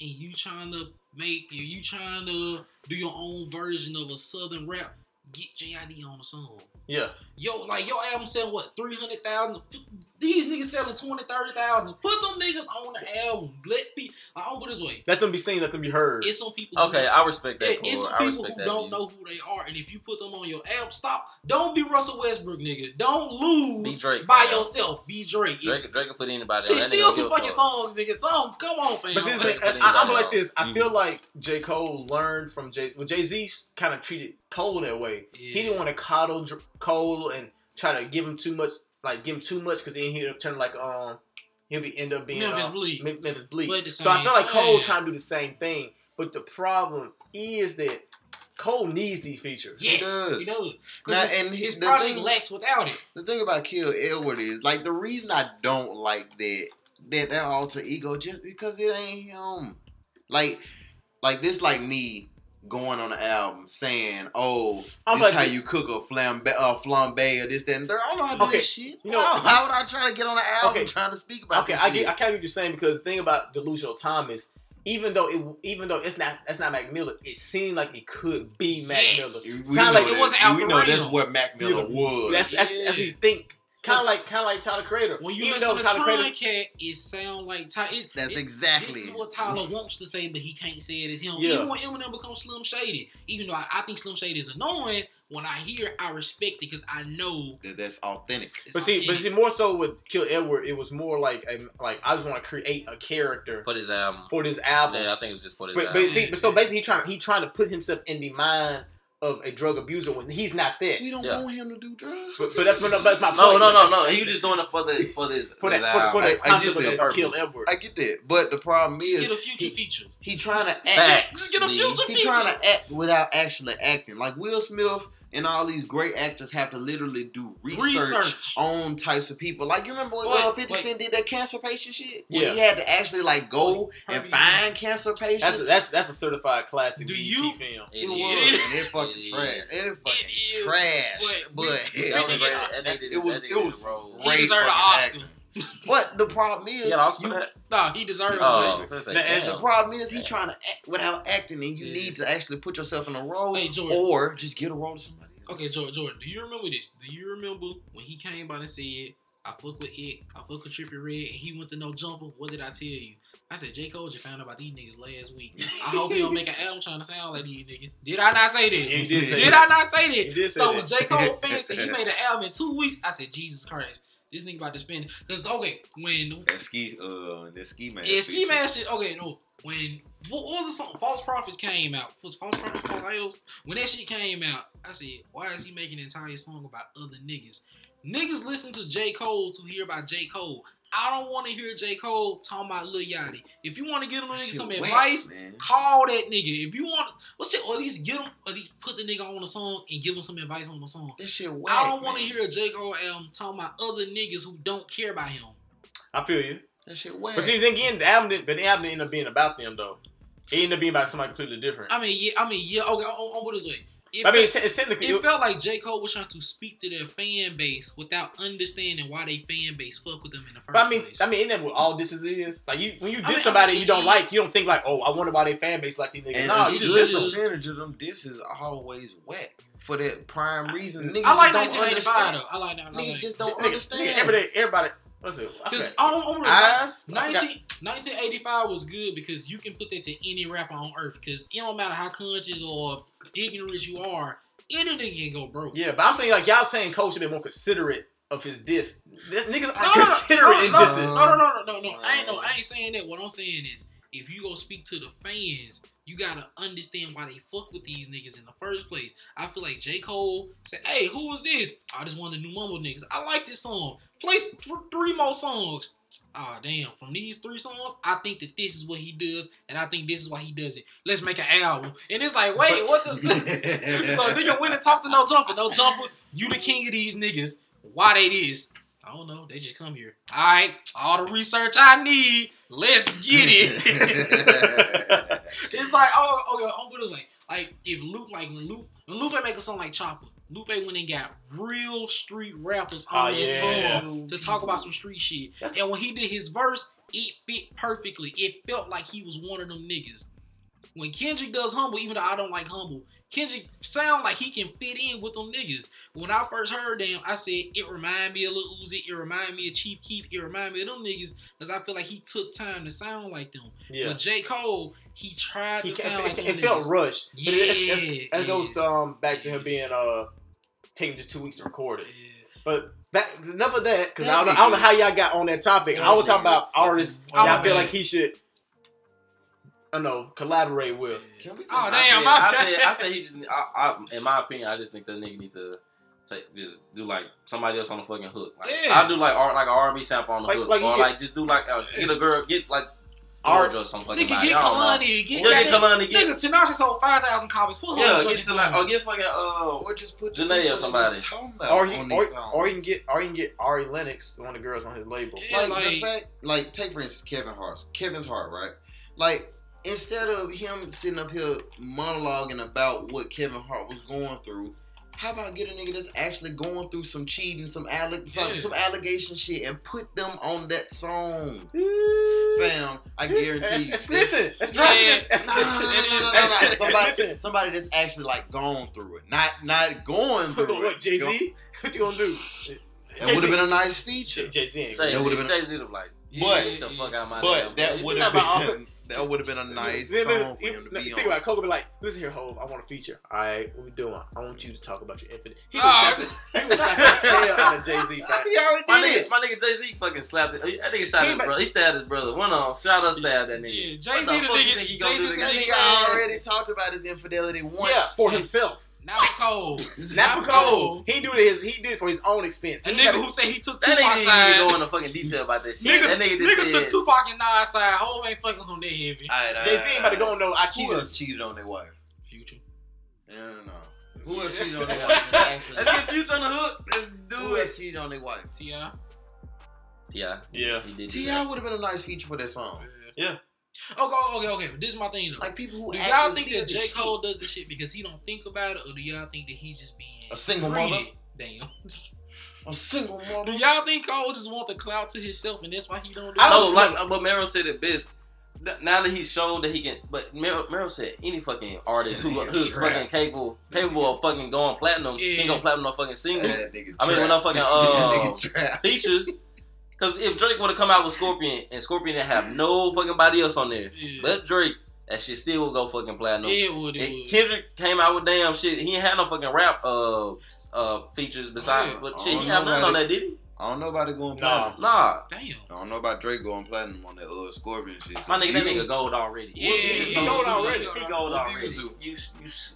and you trying to make you you trying to do your own version of a southern rap, get JID on the song. yeah. Yo, like your album selling what, 300,000? These niggas selling 20, 30,000. Put them niggas on the album. Let people, like, I'll put it this way. Let them be seen. Let them be heard. It's some people who Okay, I respect that. It- it's Cole. some I people respect who that. don't view. know who they are, and if you put them on your album, stop. Don't be Russell Westbrook, nigga. Don't lose Be Drake, by fam. yourself. Be Drake. Drake, Drake can put anybody. Shit, on. That steal nigga some fucking fuck. songs, nigga. Some, come on, fam. But see, the Like, I, I'm like this. I Mhm. feel like J. Cole learned from Jay. Well, Jay Z kind of treated Cole that way. He didn't want to coddle Dr- Cole and try to give him too much, like give him too much, because then he'll turn like um he'll be end up being Memphis uh, Bleek. Memphis Bleek. But at the So I same feel like Cole time- trying to do the same thing, but the problem is that Cole needs these features. Yes, does. he does. Now, Now, and his the project thing- lacks without it. The thing about Kill Edward is like the reason I don't like that that that alter ego just because it ain't him. Like like this like me going on the album saying, "Oh, I'm this like- how you cook a flambe, uh, flambe or this that and third. I don't know how to do Okay, this shit. you know- Why- how would I try to get on the album Okay. trying to speak about Okay, this I shit? get, I kind of get what you're saying because the thing about delusional Thomas, even though it, even though it's not, that's not Mac Miller, it seemed like it could be Mac Yes. Miller. We Sound know like it wasn't Al We know that's Carino. what Mac Miller was. That's that's, that's what you think. Kind of like kind of like Tyler Creator. When you even listen though to Tyler Tron Creator, Cat, it sound like Tyler. It, That's it- exactly. This is what Tyler wants to say, but he can't say it as him. Yeah. Even when Eminem becomes Slim Shady, even though I, I think Slim Shady is annoying, when I hear, I respect it because I know. that that's authentic. It's but see, but see, more so with Kill Edward, it was more like a, like I just want to create a character for this album. for this album. Yeah, I think it was just for this But, album. but see, but so basically, he trying he trying to put himself in the mind of a drug abuser when he's not that. We don't Yeah. want him to do drugs. But, but that's, but that's my point. no, no, no, no. He was just doing it for the for this for that for, album. for I- I the get concept that. of Kill Edward. I get that, but the problem Just is get a future he- feature. he trying to act. Facts. Get a future He feature. He trying to act without actually acting. Like Will Smith and all these great actors have to literally do research, Research. on types of people. Like you remember when Wait, uh, 50 wait. Cent did that cancer patient shit? When Yeah. he had to actually like go Wait, and perfect find cancer patients. That's a, that's that's a certified classic Do BET you- film. It it was, is. and it fucking It is. trash. It fucking is, trash. but- But That was Yeah. great. That nigga it was that it was did roll. He deserved an Oscar. acting. But the problem is, Yeah, I was for you- that. Nah, he deserves Oh, it. let's say, Now, and the problem is he Damn. trying to act without acting, and you Yeah. need to actually put yourself in a role, Hey, or just get a role to somebody. Else. Okay, Jordan, Jordan, do you remember this? Do you remember when he came by and said, I fuck with it, I fuck with Trippie Redd, and he went to no jumper? What did I tell you? I said, J. Cole just found out about these niggas last week. I hope he don't make an album trying to sound like these niggas. Did I not say that? You did say Did that. I not say that? You did say so that. when J. Cole fans said he made an album in two weeks, I said, Jesus Christ, this nigga about to spend. Because, okay, when That ski, uh, that ski man. yeah, Ski Mask shit. Okay, no. When what, what was the song? False Prophets came out. Was False Prophets, False Idols? When that shit came out, I said, why is he making an entire song about other niggas? Niggas listen to J. Cole to hear about J. Cole. I don't want to hear J Cole talking about Lil Yachty. If you want to give him nigga some whack, advice, man. call that nigga. If you want, let's just, or at least get him, or at least put the nigga on the song and give him some advice on the song. That shit whack. I don't want to hear a J Cole album talking about other niggas who don't care about him. I feel you. that shit whack. But see, then again, the album, did, but the album didn't end up being about them though. It ended up being about somebody completely different. I mean, yeah, I mean, yeah. Okay, on, on put it this way. It I mean, felt- it's, it's technically. it felt like J. Cole was trying to speak to their fan base without understanding why they fan base fuck with them in the first But I mean, place. I mean, isn't that what all this is? is? Like you, when you I diss mean, somebody I mean, you don't it- like, you don't think like, oh, I wonder why they fan base like these niggas. and no, a you just good diss is. them. percentage of them disses always whack for that prime reason. Niggas I like don't understand. though. I like that. I like Niggas just don't Nigga, understand. nigga, every day, everybody. What's it? I Because forgot. on, on, Eyes. 19, 1985 was good because you can put that to any rapper on earth because it don't matter how conscious or ignorant as you are, any nigga can go broke. Yeah, but I'm saying like y'all saying Cole should be more considerate of his diss. Niggas No, are no, no, considerate no, in no, disses. No, no, no, no, no, no. I ain't no. I ain't saying that. What I'm saying is, if you go speak to the fans, you gotta understand why they fuck with these niggas in the first place. I feel like J Cole said, "Hey, who was this? I just wanted new mumble niggas. I like this song. Play th- three more songs." Ah, damn. From these three songs, I think that this is what he does, and I think this is why he does it. Let's make an album. And it's like, wait, what the? so nigga went and talked to no jumper. No jumper, you the king of these niggas. Why they this? I don't know. They just come here. All right, all the research I need. Let's get it. it's like, oh, okay. I'm gonna like, like if Lupe, like when Lupe, when Lupe make a song like Chopper, Lupe went and got real street rappers on Oh, that yeah. song to talk about some street shit. That's- and when he did his verse, it fit perfectly. It felt like he was one of them niggas. When Kendrick does humble, even though I don't like humble, Kendrick sound like he can fit in with them niggas. When I first heard them, I said it remind me of Lil Uzi, it remind me of Chief Keef, it remind me of them niggas because I feel like he took time to sound like them. Yeah. But J. Cole, he tried He to ca- sound like it, them it felt rushed. But it, it's- it's- Yeah, that goes yeah. to, um, back to him being uh taking just two weeks to record it. Yeah. But back enough of that because I don't know, I don't know how y'all got on that topic. I was talking about artists Oh, y'all feel bad. like he should, I don't know, collaborate with. Can we Oh, damn, I said, I said. I said he just. I, I, in my opinion, I just think that nigga need to take, just do like somebody else on the fucking hook. Like, Yeah. I do like art, like an R&B sample on the Like- hook, like or get- like just do like uh, get a girl, get like Art- Georgia or some fucking Nigga, get I don't know. Kehlani, get, Yeah, get Kehlani, get Nigga, Tinashe sold 5,000 copies. Put her yeah, on get Justice like, or get fucking uh, Or just put Jhené or the people somebody. we talking about Or on he, or, or you can get, or you can get Ari Lennox, one of the girls on his label. Yeah, like, like- the fact, like take for instance Kevin Hart, Kevin's Hart, right? Like instead of him sitting up here monologuing about what Kevin Hart was going through, how about get a nigga that's actually going through some cheating, some alleg- some, Yeah. some allegation shit, and put them on that song, fam? I guarantee That's, you. that's that- snitching. That's. That's Somebody, somebody that's actually like gone through it, not not going through it. What Jay Z? What you gonna do? That would have been a nice feature. Jay Z ain't. Jay That would've been- Jay Z like But- get the fuck out my But damn that would have about been that would have been a nice Then- then- song for him to be think on. about it. Coco be like, listen here, Hove, I want a feature. All right, what we doing? I want you to talk about your infinite. He was Ah. slapping, he was slapping the hell out of Jay Z. He already My did nigga, it. my nigga Jay Z fucking slapped it. That nigga shot He his brother. He stabbed his brother. One on, shot or stabbed that nigga. Yeah, Jay-Z the the nigga- think he gonna do Jay-Z's to the That that nigga- nigga already talked about his infidelity once. Yeah, for himself. Now Cole. Not for Cole. He do it his. He did for his own expense. A nigga who said he took That nigga Tupac didn't even side. go into fucking detail about that shit. Nigga, that nigga nigga just took Tupac and Nas side. Hove ain't fucking on that heavy. Alright, Jay Z ain't about to go on no. I Who else cheated on their wife? Future. Yeah, no. Who else cheated on their wife? Let's get Future on the hook. Let's do it. Who else cheated on their wife? T.I. Yeah, Yeah. he did. T.I. would have been a nice feature for that song. Yeah. Okay, okay, okay. This is my thing though. Like people who do y'all think that the J. Cole does this shit because he don't think about it, or do y'all think that he just being A single greedy? mother? Damn. a single mother. Do y'all think Cole just want the clout to himself and that's why he don't do I it? No, don't- like but Meryl said it best. Now that he's showed that he can, but Meryl, Meryl said any fucking artist who, who's trap. fucking capable capable of fucking going platinum, Yeah. he go platinum on fucking singles, That I mean, when trap. I fucking, That uh, nigga trap. features. Because if Drake would have come out with Scorpion and Scorpion didn't have no fucking body else on there, Yeah. but Drake, that shit still would go fucking platinum. Yeah, it would, it And would. Kendrick came out with damn shit. He ain't had no fucking rap uh uh features besides, Yeah. but shit, don't he had have nothing on that, did he? I don't know about it going platinum. Nah, Damn. I don't know about Drake going platinum on that uh, Scorpion shit. my nigga, that nigga gold already. Yeah, he he gold gold already. He gold already. views? You,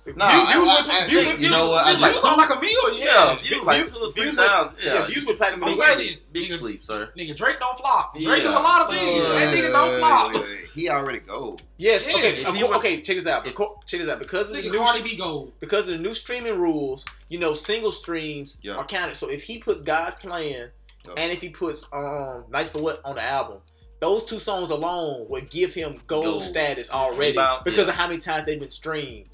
you, Nah, I- views I- with- I views you know what? I Like, just, sound like a meal, yeah, yeah. views like views- two or three views with- Yeah, Yeah, views with platinum. I'm Big saying Sleep. this, big sleep, sir. Nigga, Drake don't flop. Drake do a lot of things. That nigga don't flop. Wait, wait. He already gold. Yes. Yeah. Okay. If he okay. Check this out. if- Check this out. Because of the new Cardi B gold. because of the new streaming rules, you know, single streams Yeah. are counted. So if he puts God's Plan Yeah. and if he puts um Nice for What on the album, those two songs alone would give him gold, Gold. status already About- because yeah. of how many times they've been streamed.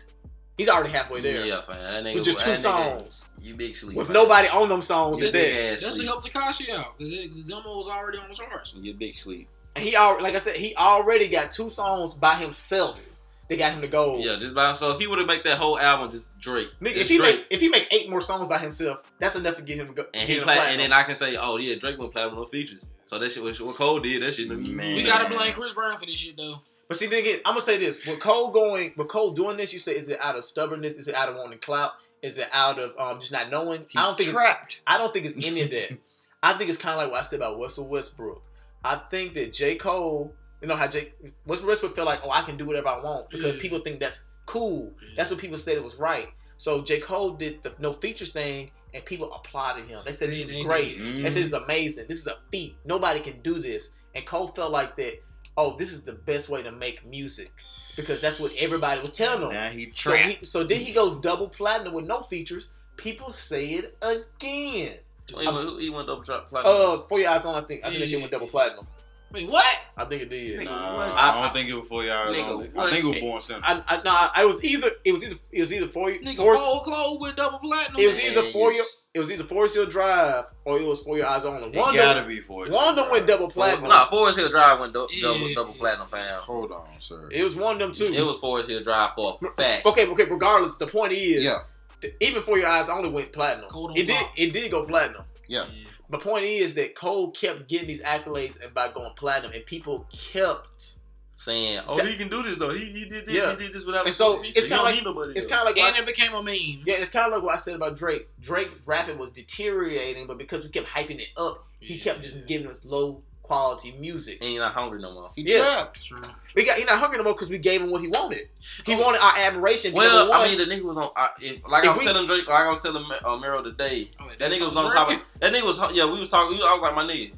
He's already halfway there Yeah, fam. That with just two that nigga- songs You big sleep. with fam. nobody on them songs. You Is there? That's to sleep. help Tekashi out because the demo was already on the charts. You big sleep. And he already, like I said, he already got two songs by himself. They got him to gold. Yeah, just by so if he would have make that whole album just Drake, Nigga, if he Drake, make if he make eight more songs by himself, that's enough to get him to go. and he him play, and then I can say, oh yeah, Drake went platinum no features. So that shit, what what Cole did, that shit. Man. We gotta blame Chris Brown for this shit though. But see, then again, I'm gonna say this: with Cole going, with Cole doing this, you say, is it out of stubbornness? Is it out of wanting clout? Is it out of um, just not knowing? He I don't think. It's, trapped. I don't think it's any of that. I think it's kind of like what I said about Russell Westbrook. I think that J. Cole, you know how J. Russell Westbrook felt like, oh, I can do whatever I want because Yeah. people think that's cool. Yeah. That's what people said it was right. So J. Cole did the no features thing, and people applauded him. They said this is they great. did. They said this is mm-hmm. amazing. This is a feat. Nobody can do this. And Cole felt like that. Oh, this is the best way to make music because that's what everybody was telling him. Now he So, he, so then he goes double platinum with no features. People say it again. He went, he went double trap platinum. Uh, for your eyes on, I think I think that shit went double platinum. Wait, what? I think it did. Nah. I, I- don't think it was four yards Nigga, only. I think it was born center. I, I, nah, I was either it was either it was either four Nigga, four full clothes with double platinum. it was man. either Man, four year it was either four seal drive or it was for your eyes only. One of gotta them be four. one of them went double platinum. Nah, Forest Hill Drive went do- Yeah. double double platinum, fam. Hold on, sir. It was one of them two. It was Forest Hill Drive for a fact. okay, okay. Regardless, the point is, Yeah. Th- even for your eyes only went platinum. Cole don't It did flop. it did go platinum. Yeah. My point is that Cole kept getting these accolades and by going platinum, and people kept. Saying, oh, Sa- he can do this though. He, he did this. Yeah. He did this without. And so, a it's He don't kinda like- need nobody It's kind of like And s- it became a meme. yeah, it's kind of like what I said about Drake. Drake's rapping was deteriorating, but because we kept hyping it up, he kept just giving us low quality music. and you're not hungry no more. He Yeah. trapped. True. We got he not hungry no more because we gave him what he wanted. He Oh. wanted our admiration. Well, one. I mean, the nigga was on. I, if, like If I was we- telling Drake, like I was telling uh, Mero today, Oh, wait, that nigga was on on top of. That nigga was. Yeah, we was talking. I was like, my nigga,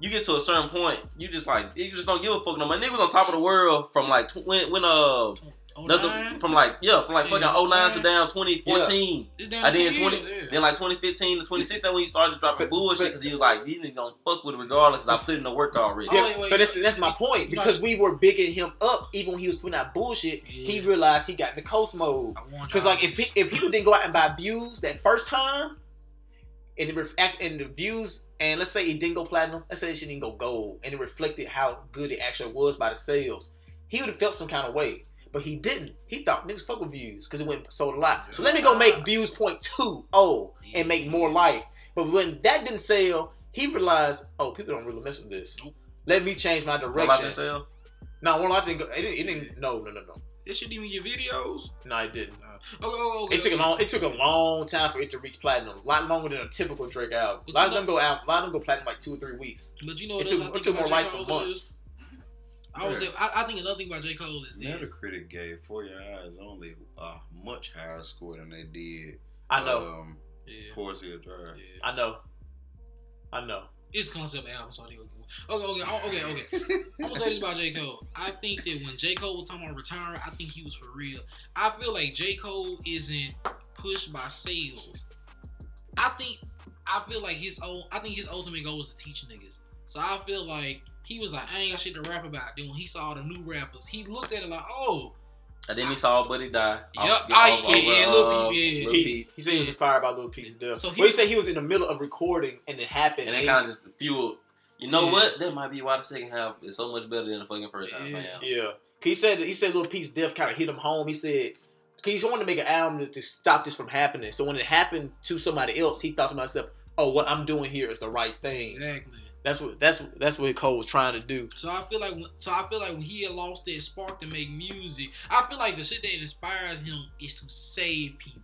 you get to a certain point, you just like you just don't give a fuck no more. Niggas on top of the world from like tw- when when uh Oh, another nine? from like yeah from like Yeah, fucking 09 to man. down 2014. It's down I to did 20 yeah. Then like 2015 to 2016 when he started dropping But- bullshit because he was like these niggas gonna fuck with it regardless because I put in the work already. Oh, Yeah, wait, wait, but that's, wait. that's my point because we were bigging him up even when he was putting out bullshit. He realized he got in the coast mode. Because like if pe- if people didn't go out and buy views that first time, and the and the views, and let's say it didn't go platinum, let's say it didn't go gold, and it reflected how good it actually was by the sales, he would have felt some kind of way. But he didn't. He thought niggas fuck with views because it went sold a lot. So let me go make views point two oh and make more life. But when that didn't sell, he realized, oh, people don't really mess with this. Let me change my One life direction. didn't? No, one life didn't go. It didn't. It didn't. No, no, no, no. It shouldn't even get videos. No, it didn't. Okay, okay, okay. It took a long. It took a long time for it to reach platinum. A lot longer than a typical Drake album. But A lot you of them go out. A lot of them go platinum like two or three weeks. But you know It took, it took more about J. life months. I would say I, I think another thing about J. Cole is this. Metacritic gave For Your Eyes only a much higher score than they did. I know. Um, Yeah, Forest Hill Drive. yeah. I know. I know. It's concept album, so I think okay, okay, oh, okay, okay. I'm gonna say this about J. Cole. I think that when J. Cole was talking about retiring, I think he was for real. I feel like J. Cole isn't pushed by sales. I think I feel like his old I think his ultimate goal was to teach niggas. So I feel like he was like, I ain't got shit to rap about. Then when he saw the new rappers, he looked at it like, oh, And then he saw Buddy die. Yup. Ah, yeah, yeah, Lil Peep, yeah. Lil He, Peep. he said he was inspired by Lil Peep's death. So So he- he, well, he said he was in the middle of recording and it happened. And it kind of just fueled. You know Yeah. what? That might be why the second half is so much better than the fucking first half, Yeah. man. Yeah. He said he said Lil Peep's death kind of hit him home. He said he wanted to make an album to, to stop this from happening. So when it happened to somebody else, he thought to himself, "Oh, what I'm doing here is the right thing." exactly. That's what that's that's what Cole was trying to do. So I feel like when, so I feel like when he had lost that spark to make music, I feel like the shit that inspires him is to save people,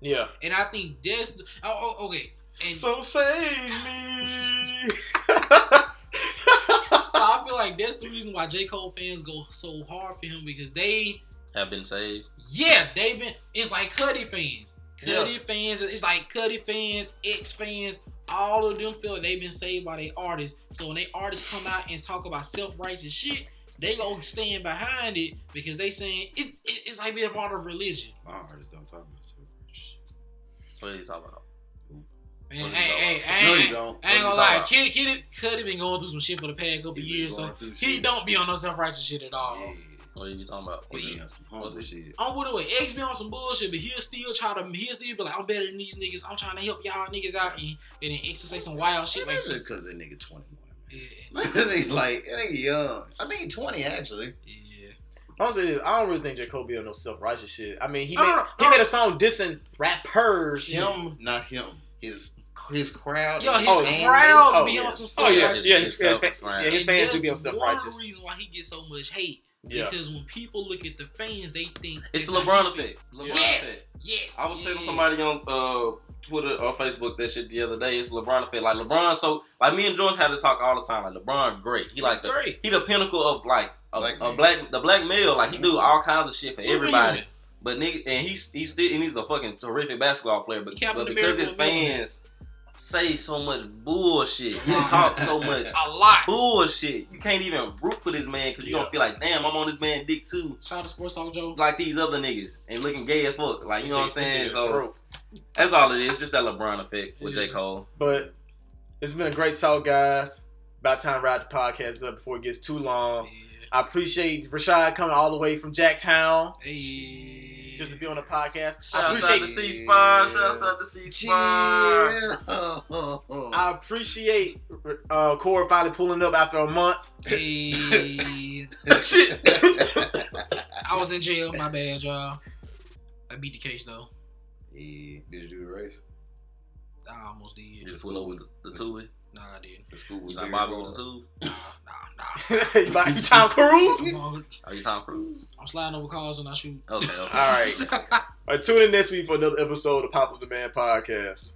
Yeah. and I think that's oh, oh okay. And So save me. So I feel like that's the reason why J. Cole fans go so hard for him because they, Have been saved. yeah, they've been. It's like Cudi fans. Yeah. Fans. It's like Cudi fans, X fans. All of them feel like they've been saved by their artists. So when they artists come out and talk about self righteous shit, they gonna stand behind it because they saying it's it, it's like being a part of religion. My artists don't talk about self What are you talking about? Man, What is hey, hey, No, you don't. I ain't gonna lie. all about? Kid, Kid, Cudi been going through some shit for the past couple He years, so he shit. don't be on no self righteous shit at all. Yeah. What are you talking about? He be on some humble shit. I'm with it with X be on some bullshit, but he'll still try to he'll still be like, I'm better than these niggas. I'm trying to help y'all niggas out, and then X will say some wild shit like That's this. just because that nigga 21, Yeah, man. that nigga like, that nigga young. I think he's 20, actually. yeah. Honestly, I don't really think J. Cole be on no self righteous shit. I mean, he made, don't- he made a song dissing rappers. Him, not him. His his crowd. Yo, his Oh, crowd oh, be yeah. on some Oh self yeah, righteous yeah, shit. his, Self- yeah, yeah, his And fans do that's be on self One of righteous. the reasons why he gets so much hate Yeah. because when people look at the fans, they think It's the LeBron effect. LeBron Yes, effect. yes. I was telling somebody on uh, Twitter or Facebook that shit the other day. It's LeBron effect. Like LeBron, so like me and Jordan had to talk all the time. Like LeBron, great. He like the Great. he the pinnacle of like a Black a man. black the black male. Like he do all kinds of shit for Superhuman. everybody. But nigga, and he's he's still and he's a fucking terrific basketball player. But, but because America his was made fans say so much bullshit, he talk so much A lot. bullshit. You can't even root for this man because you Yeah. gonna feel like, damn, I'm on this man dick too, Shout out to Sports Talk Joe. like these other niggas and looking gay as fuck. Like you know what I'm saying? So that's all it is. Just that LeBron effect with J Cole. But it's been a great talk, guys. About time to wrap the podcast up before it gets too long. Yeah. I appreciate Rashad coming all the way from Jacktown Hey. Just to be on the podcast. Shout I out to C Spot. Shout out to C Spot. Chill. I appreciate uh, Corey finally pulling up after a month. Hey. Shit. I was in jail. My bad, y'all. I beat the case though. Yeah, did you do the race? I almost did. You just pull up with the, the tube. Nah, I didn't. The school was You like Bobby with the tube? Nah, nah, you like you Tom Cruise? Are you Tom Cruise? I'm sliding over cars when I shoot. Okay, okay. All right. All right, tune in next week for another episode of Pop Up the Man podcast.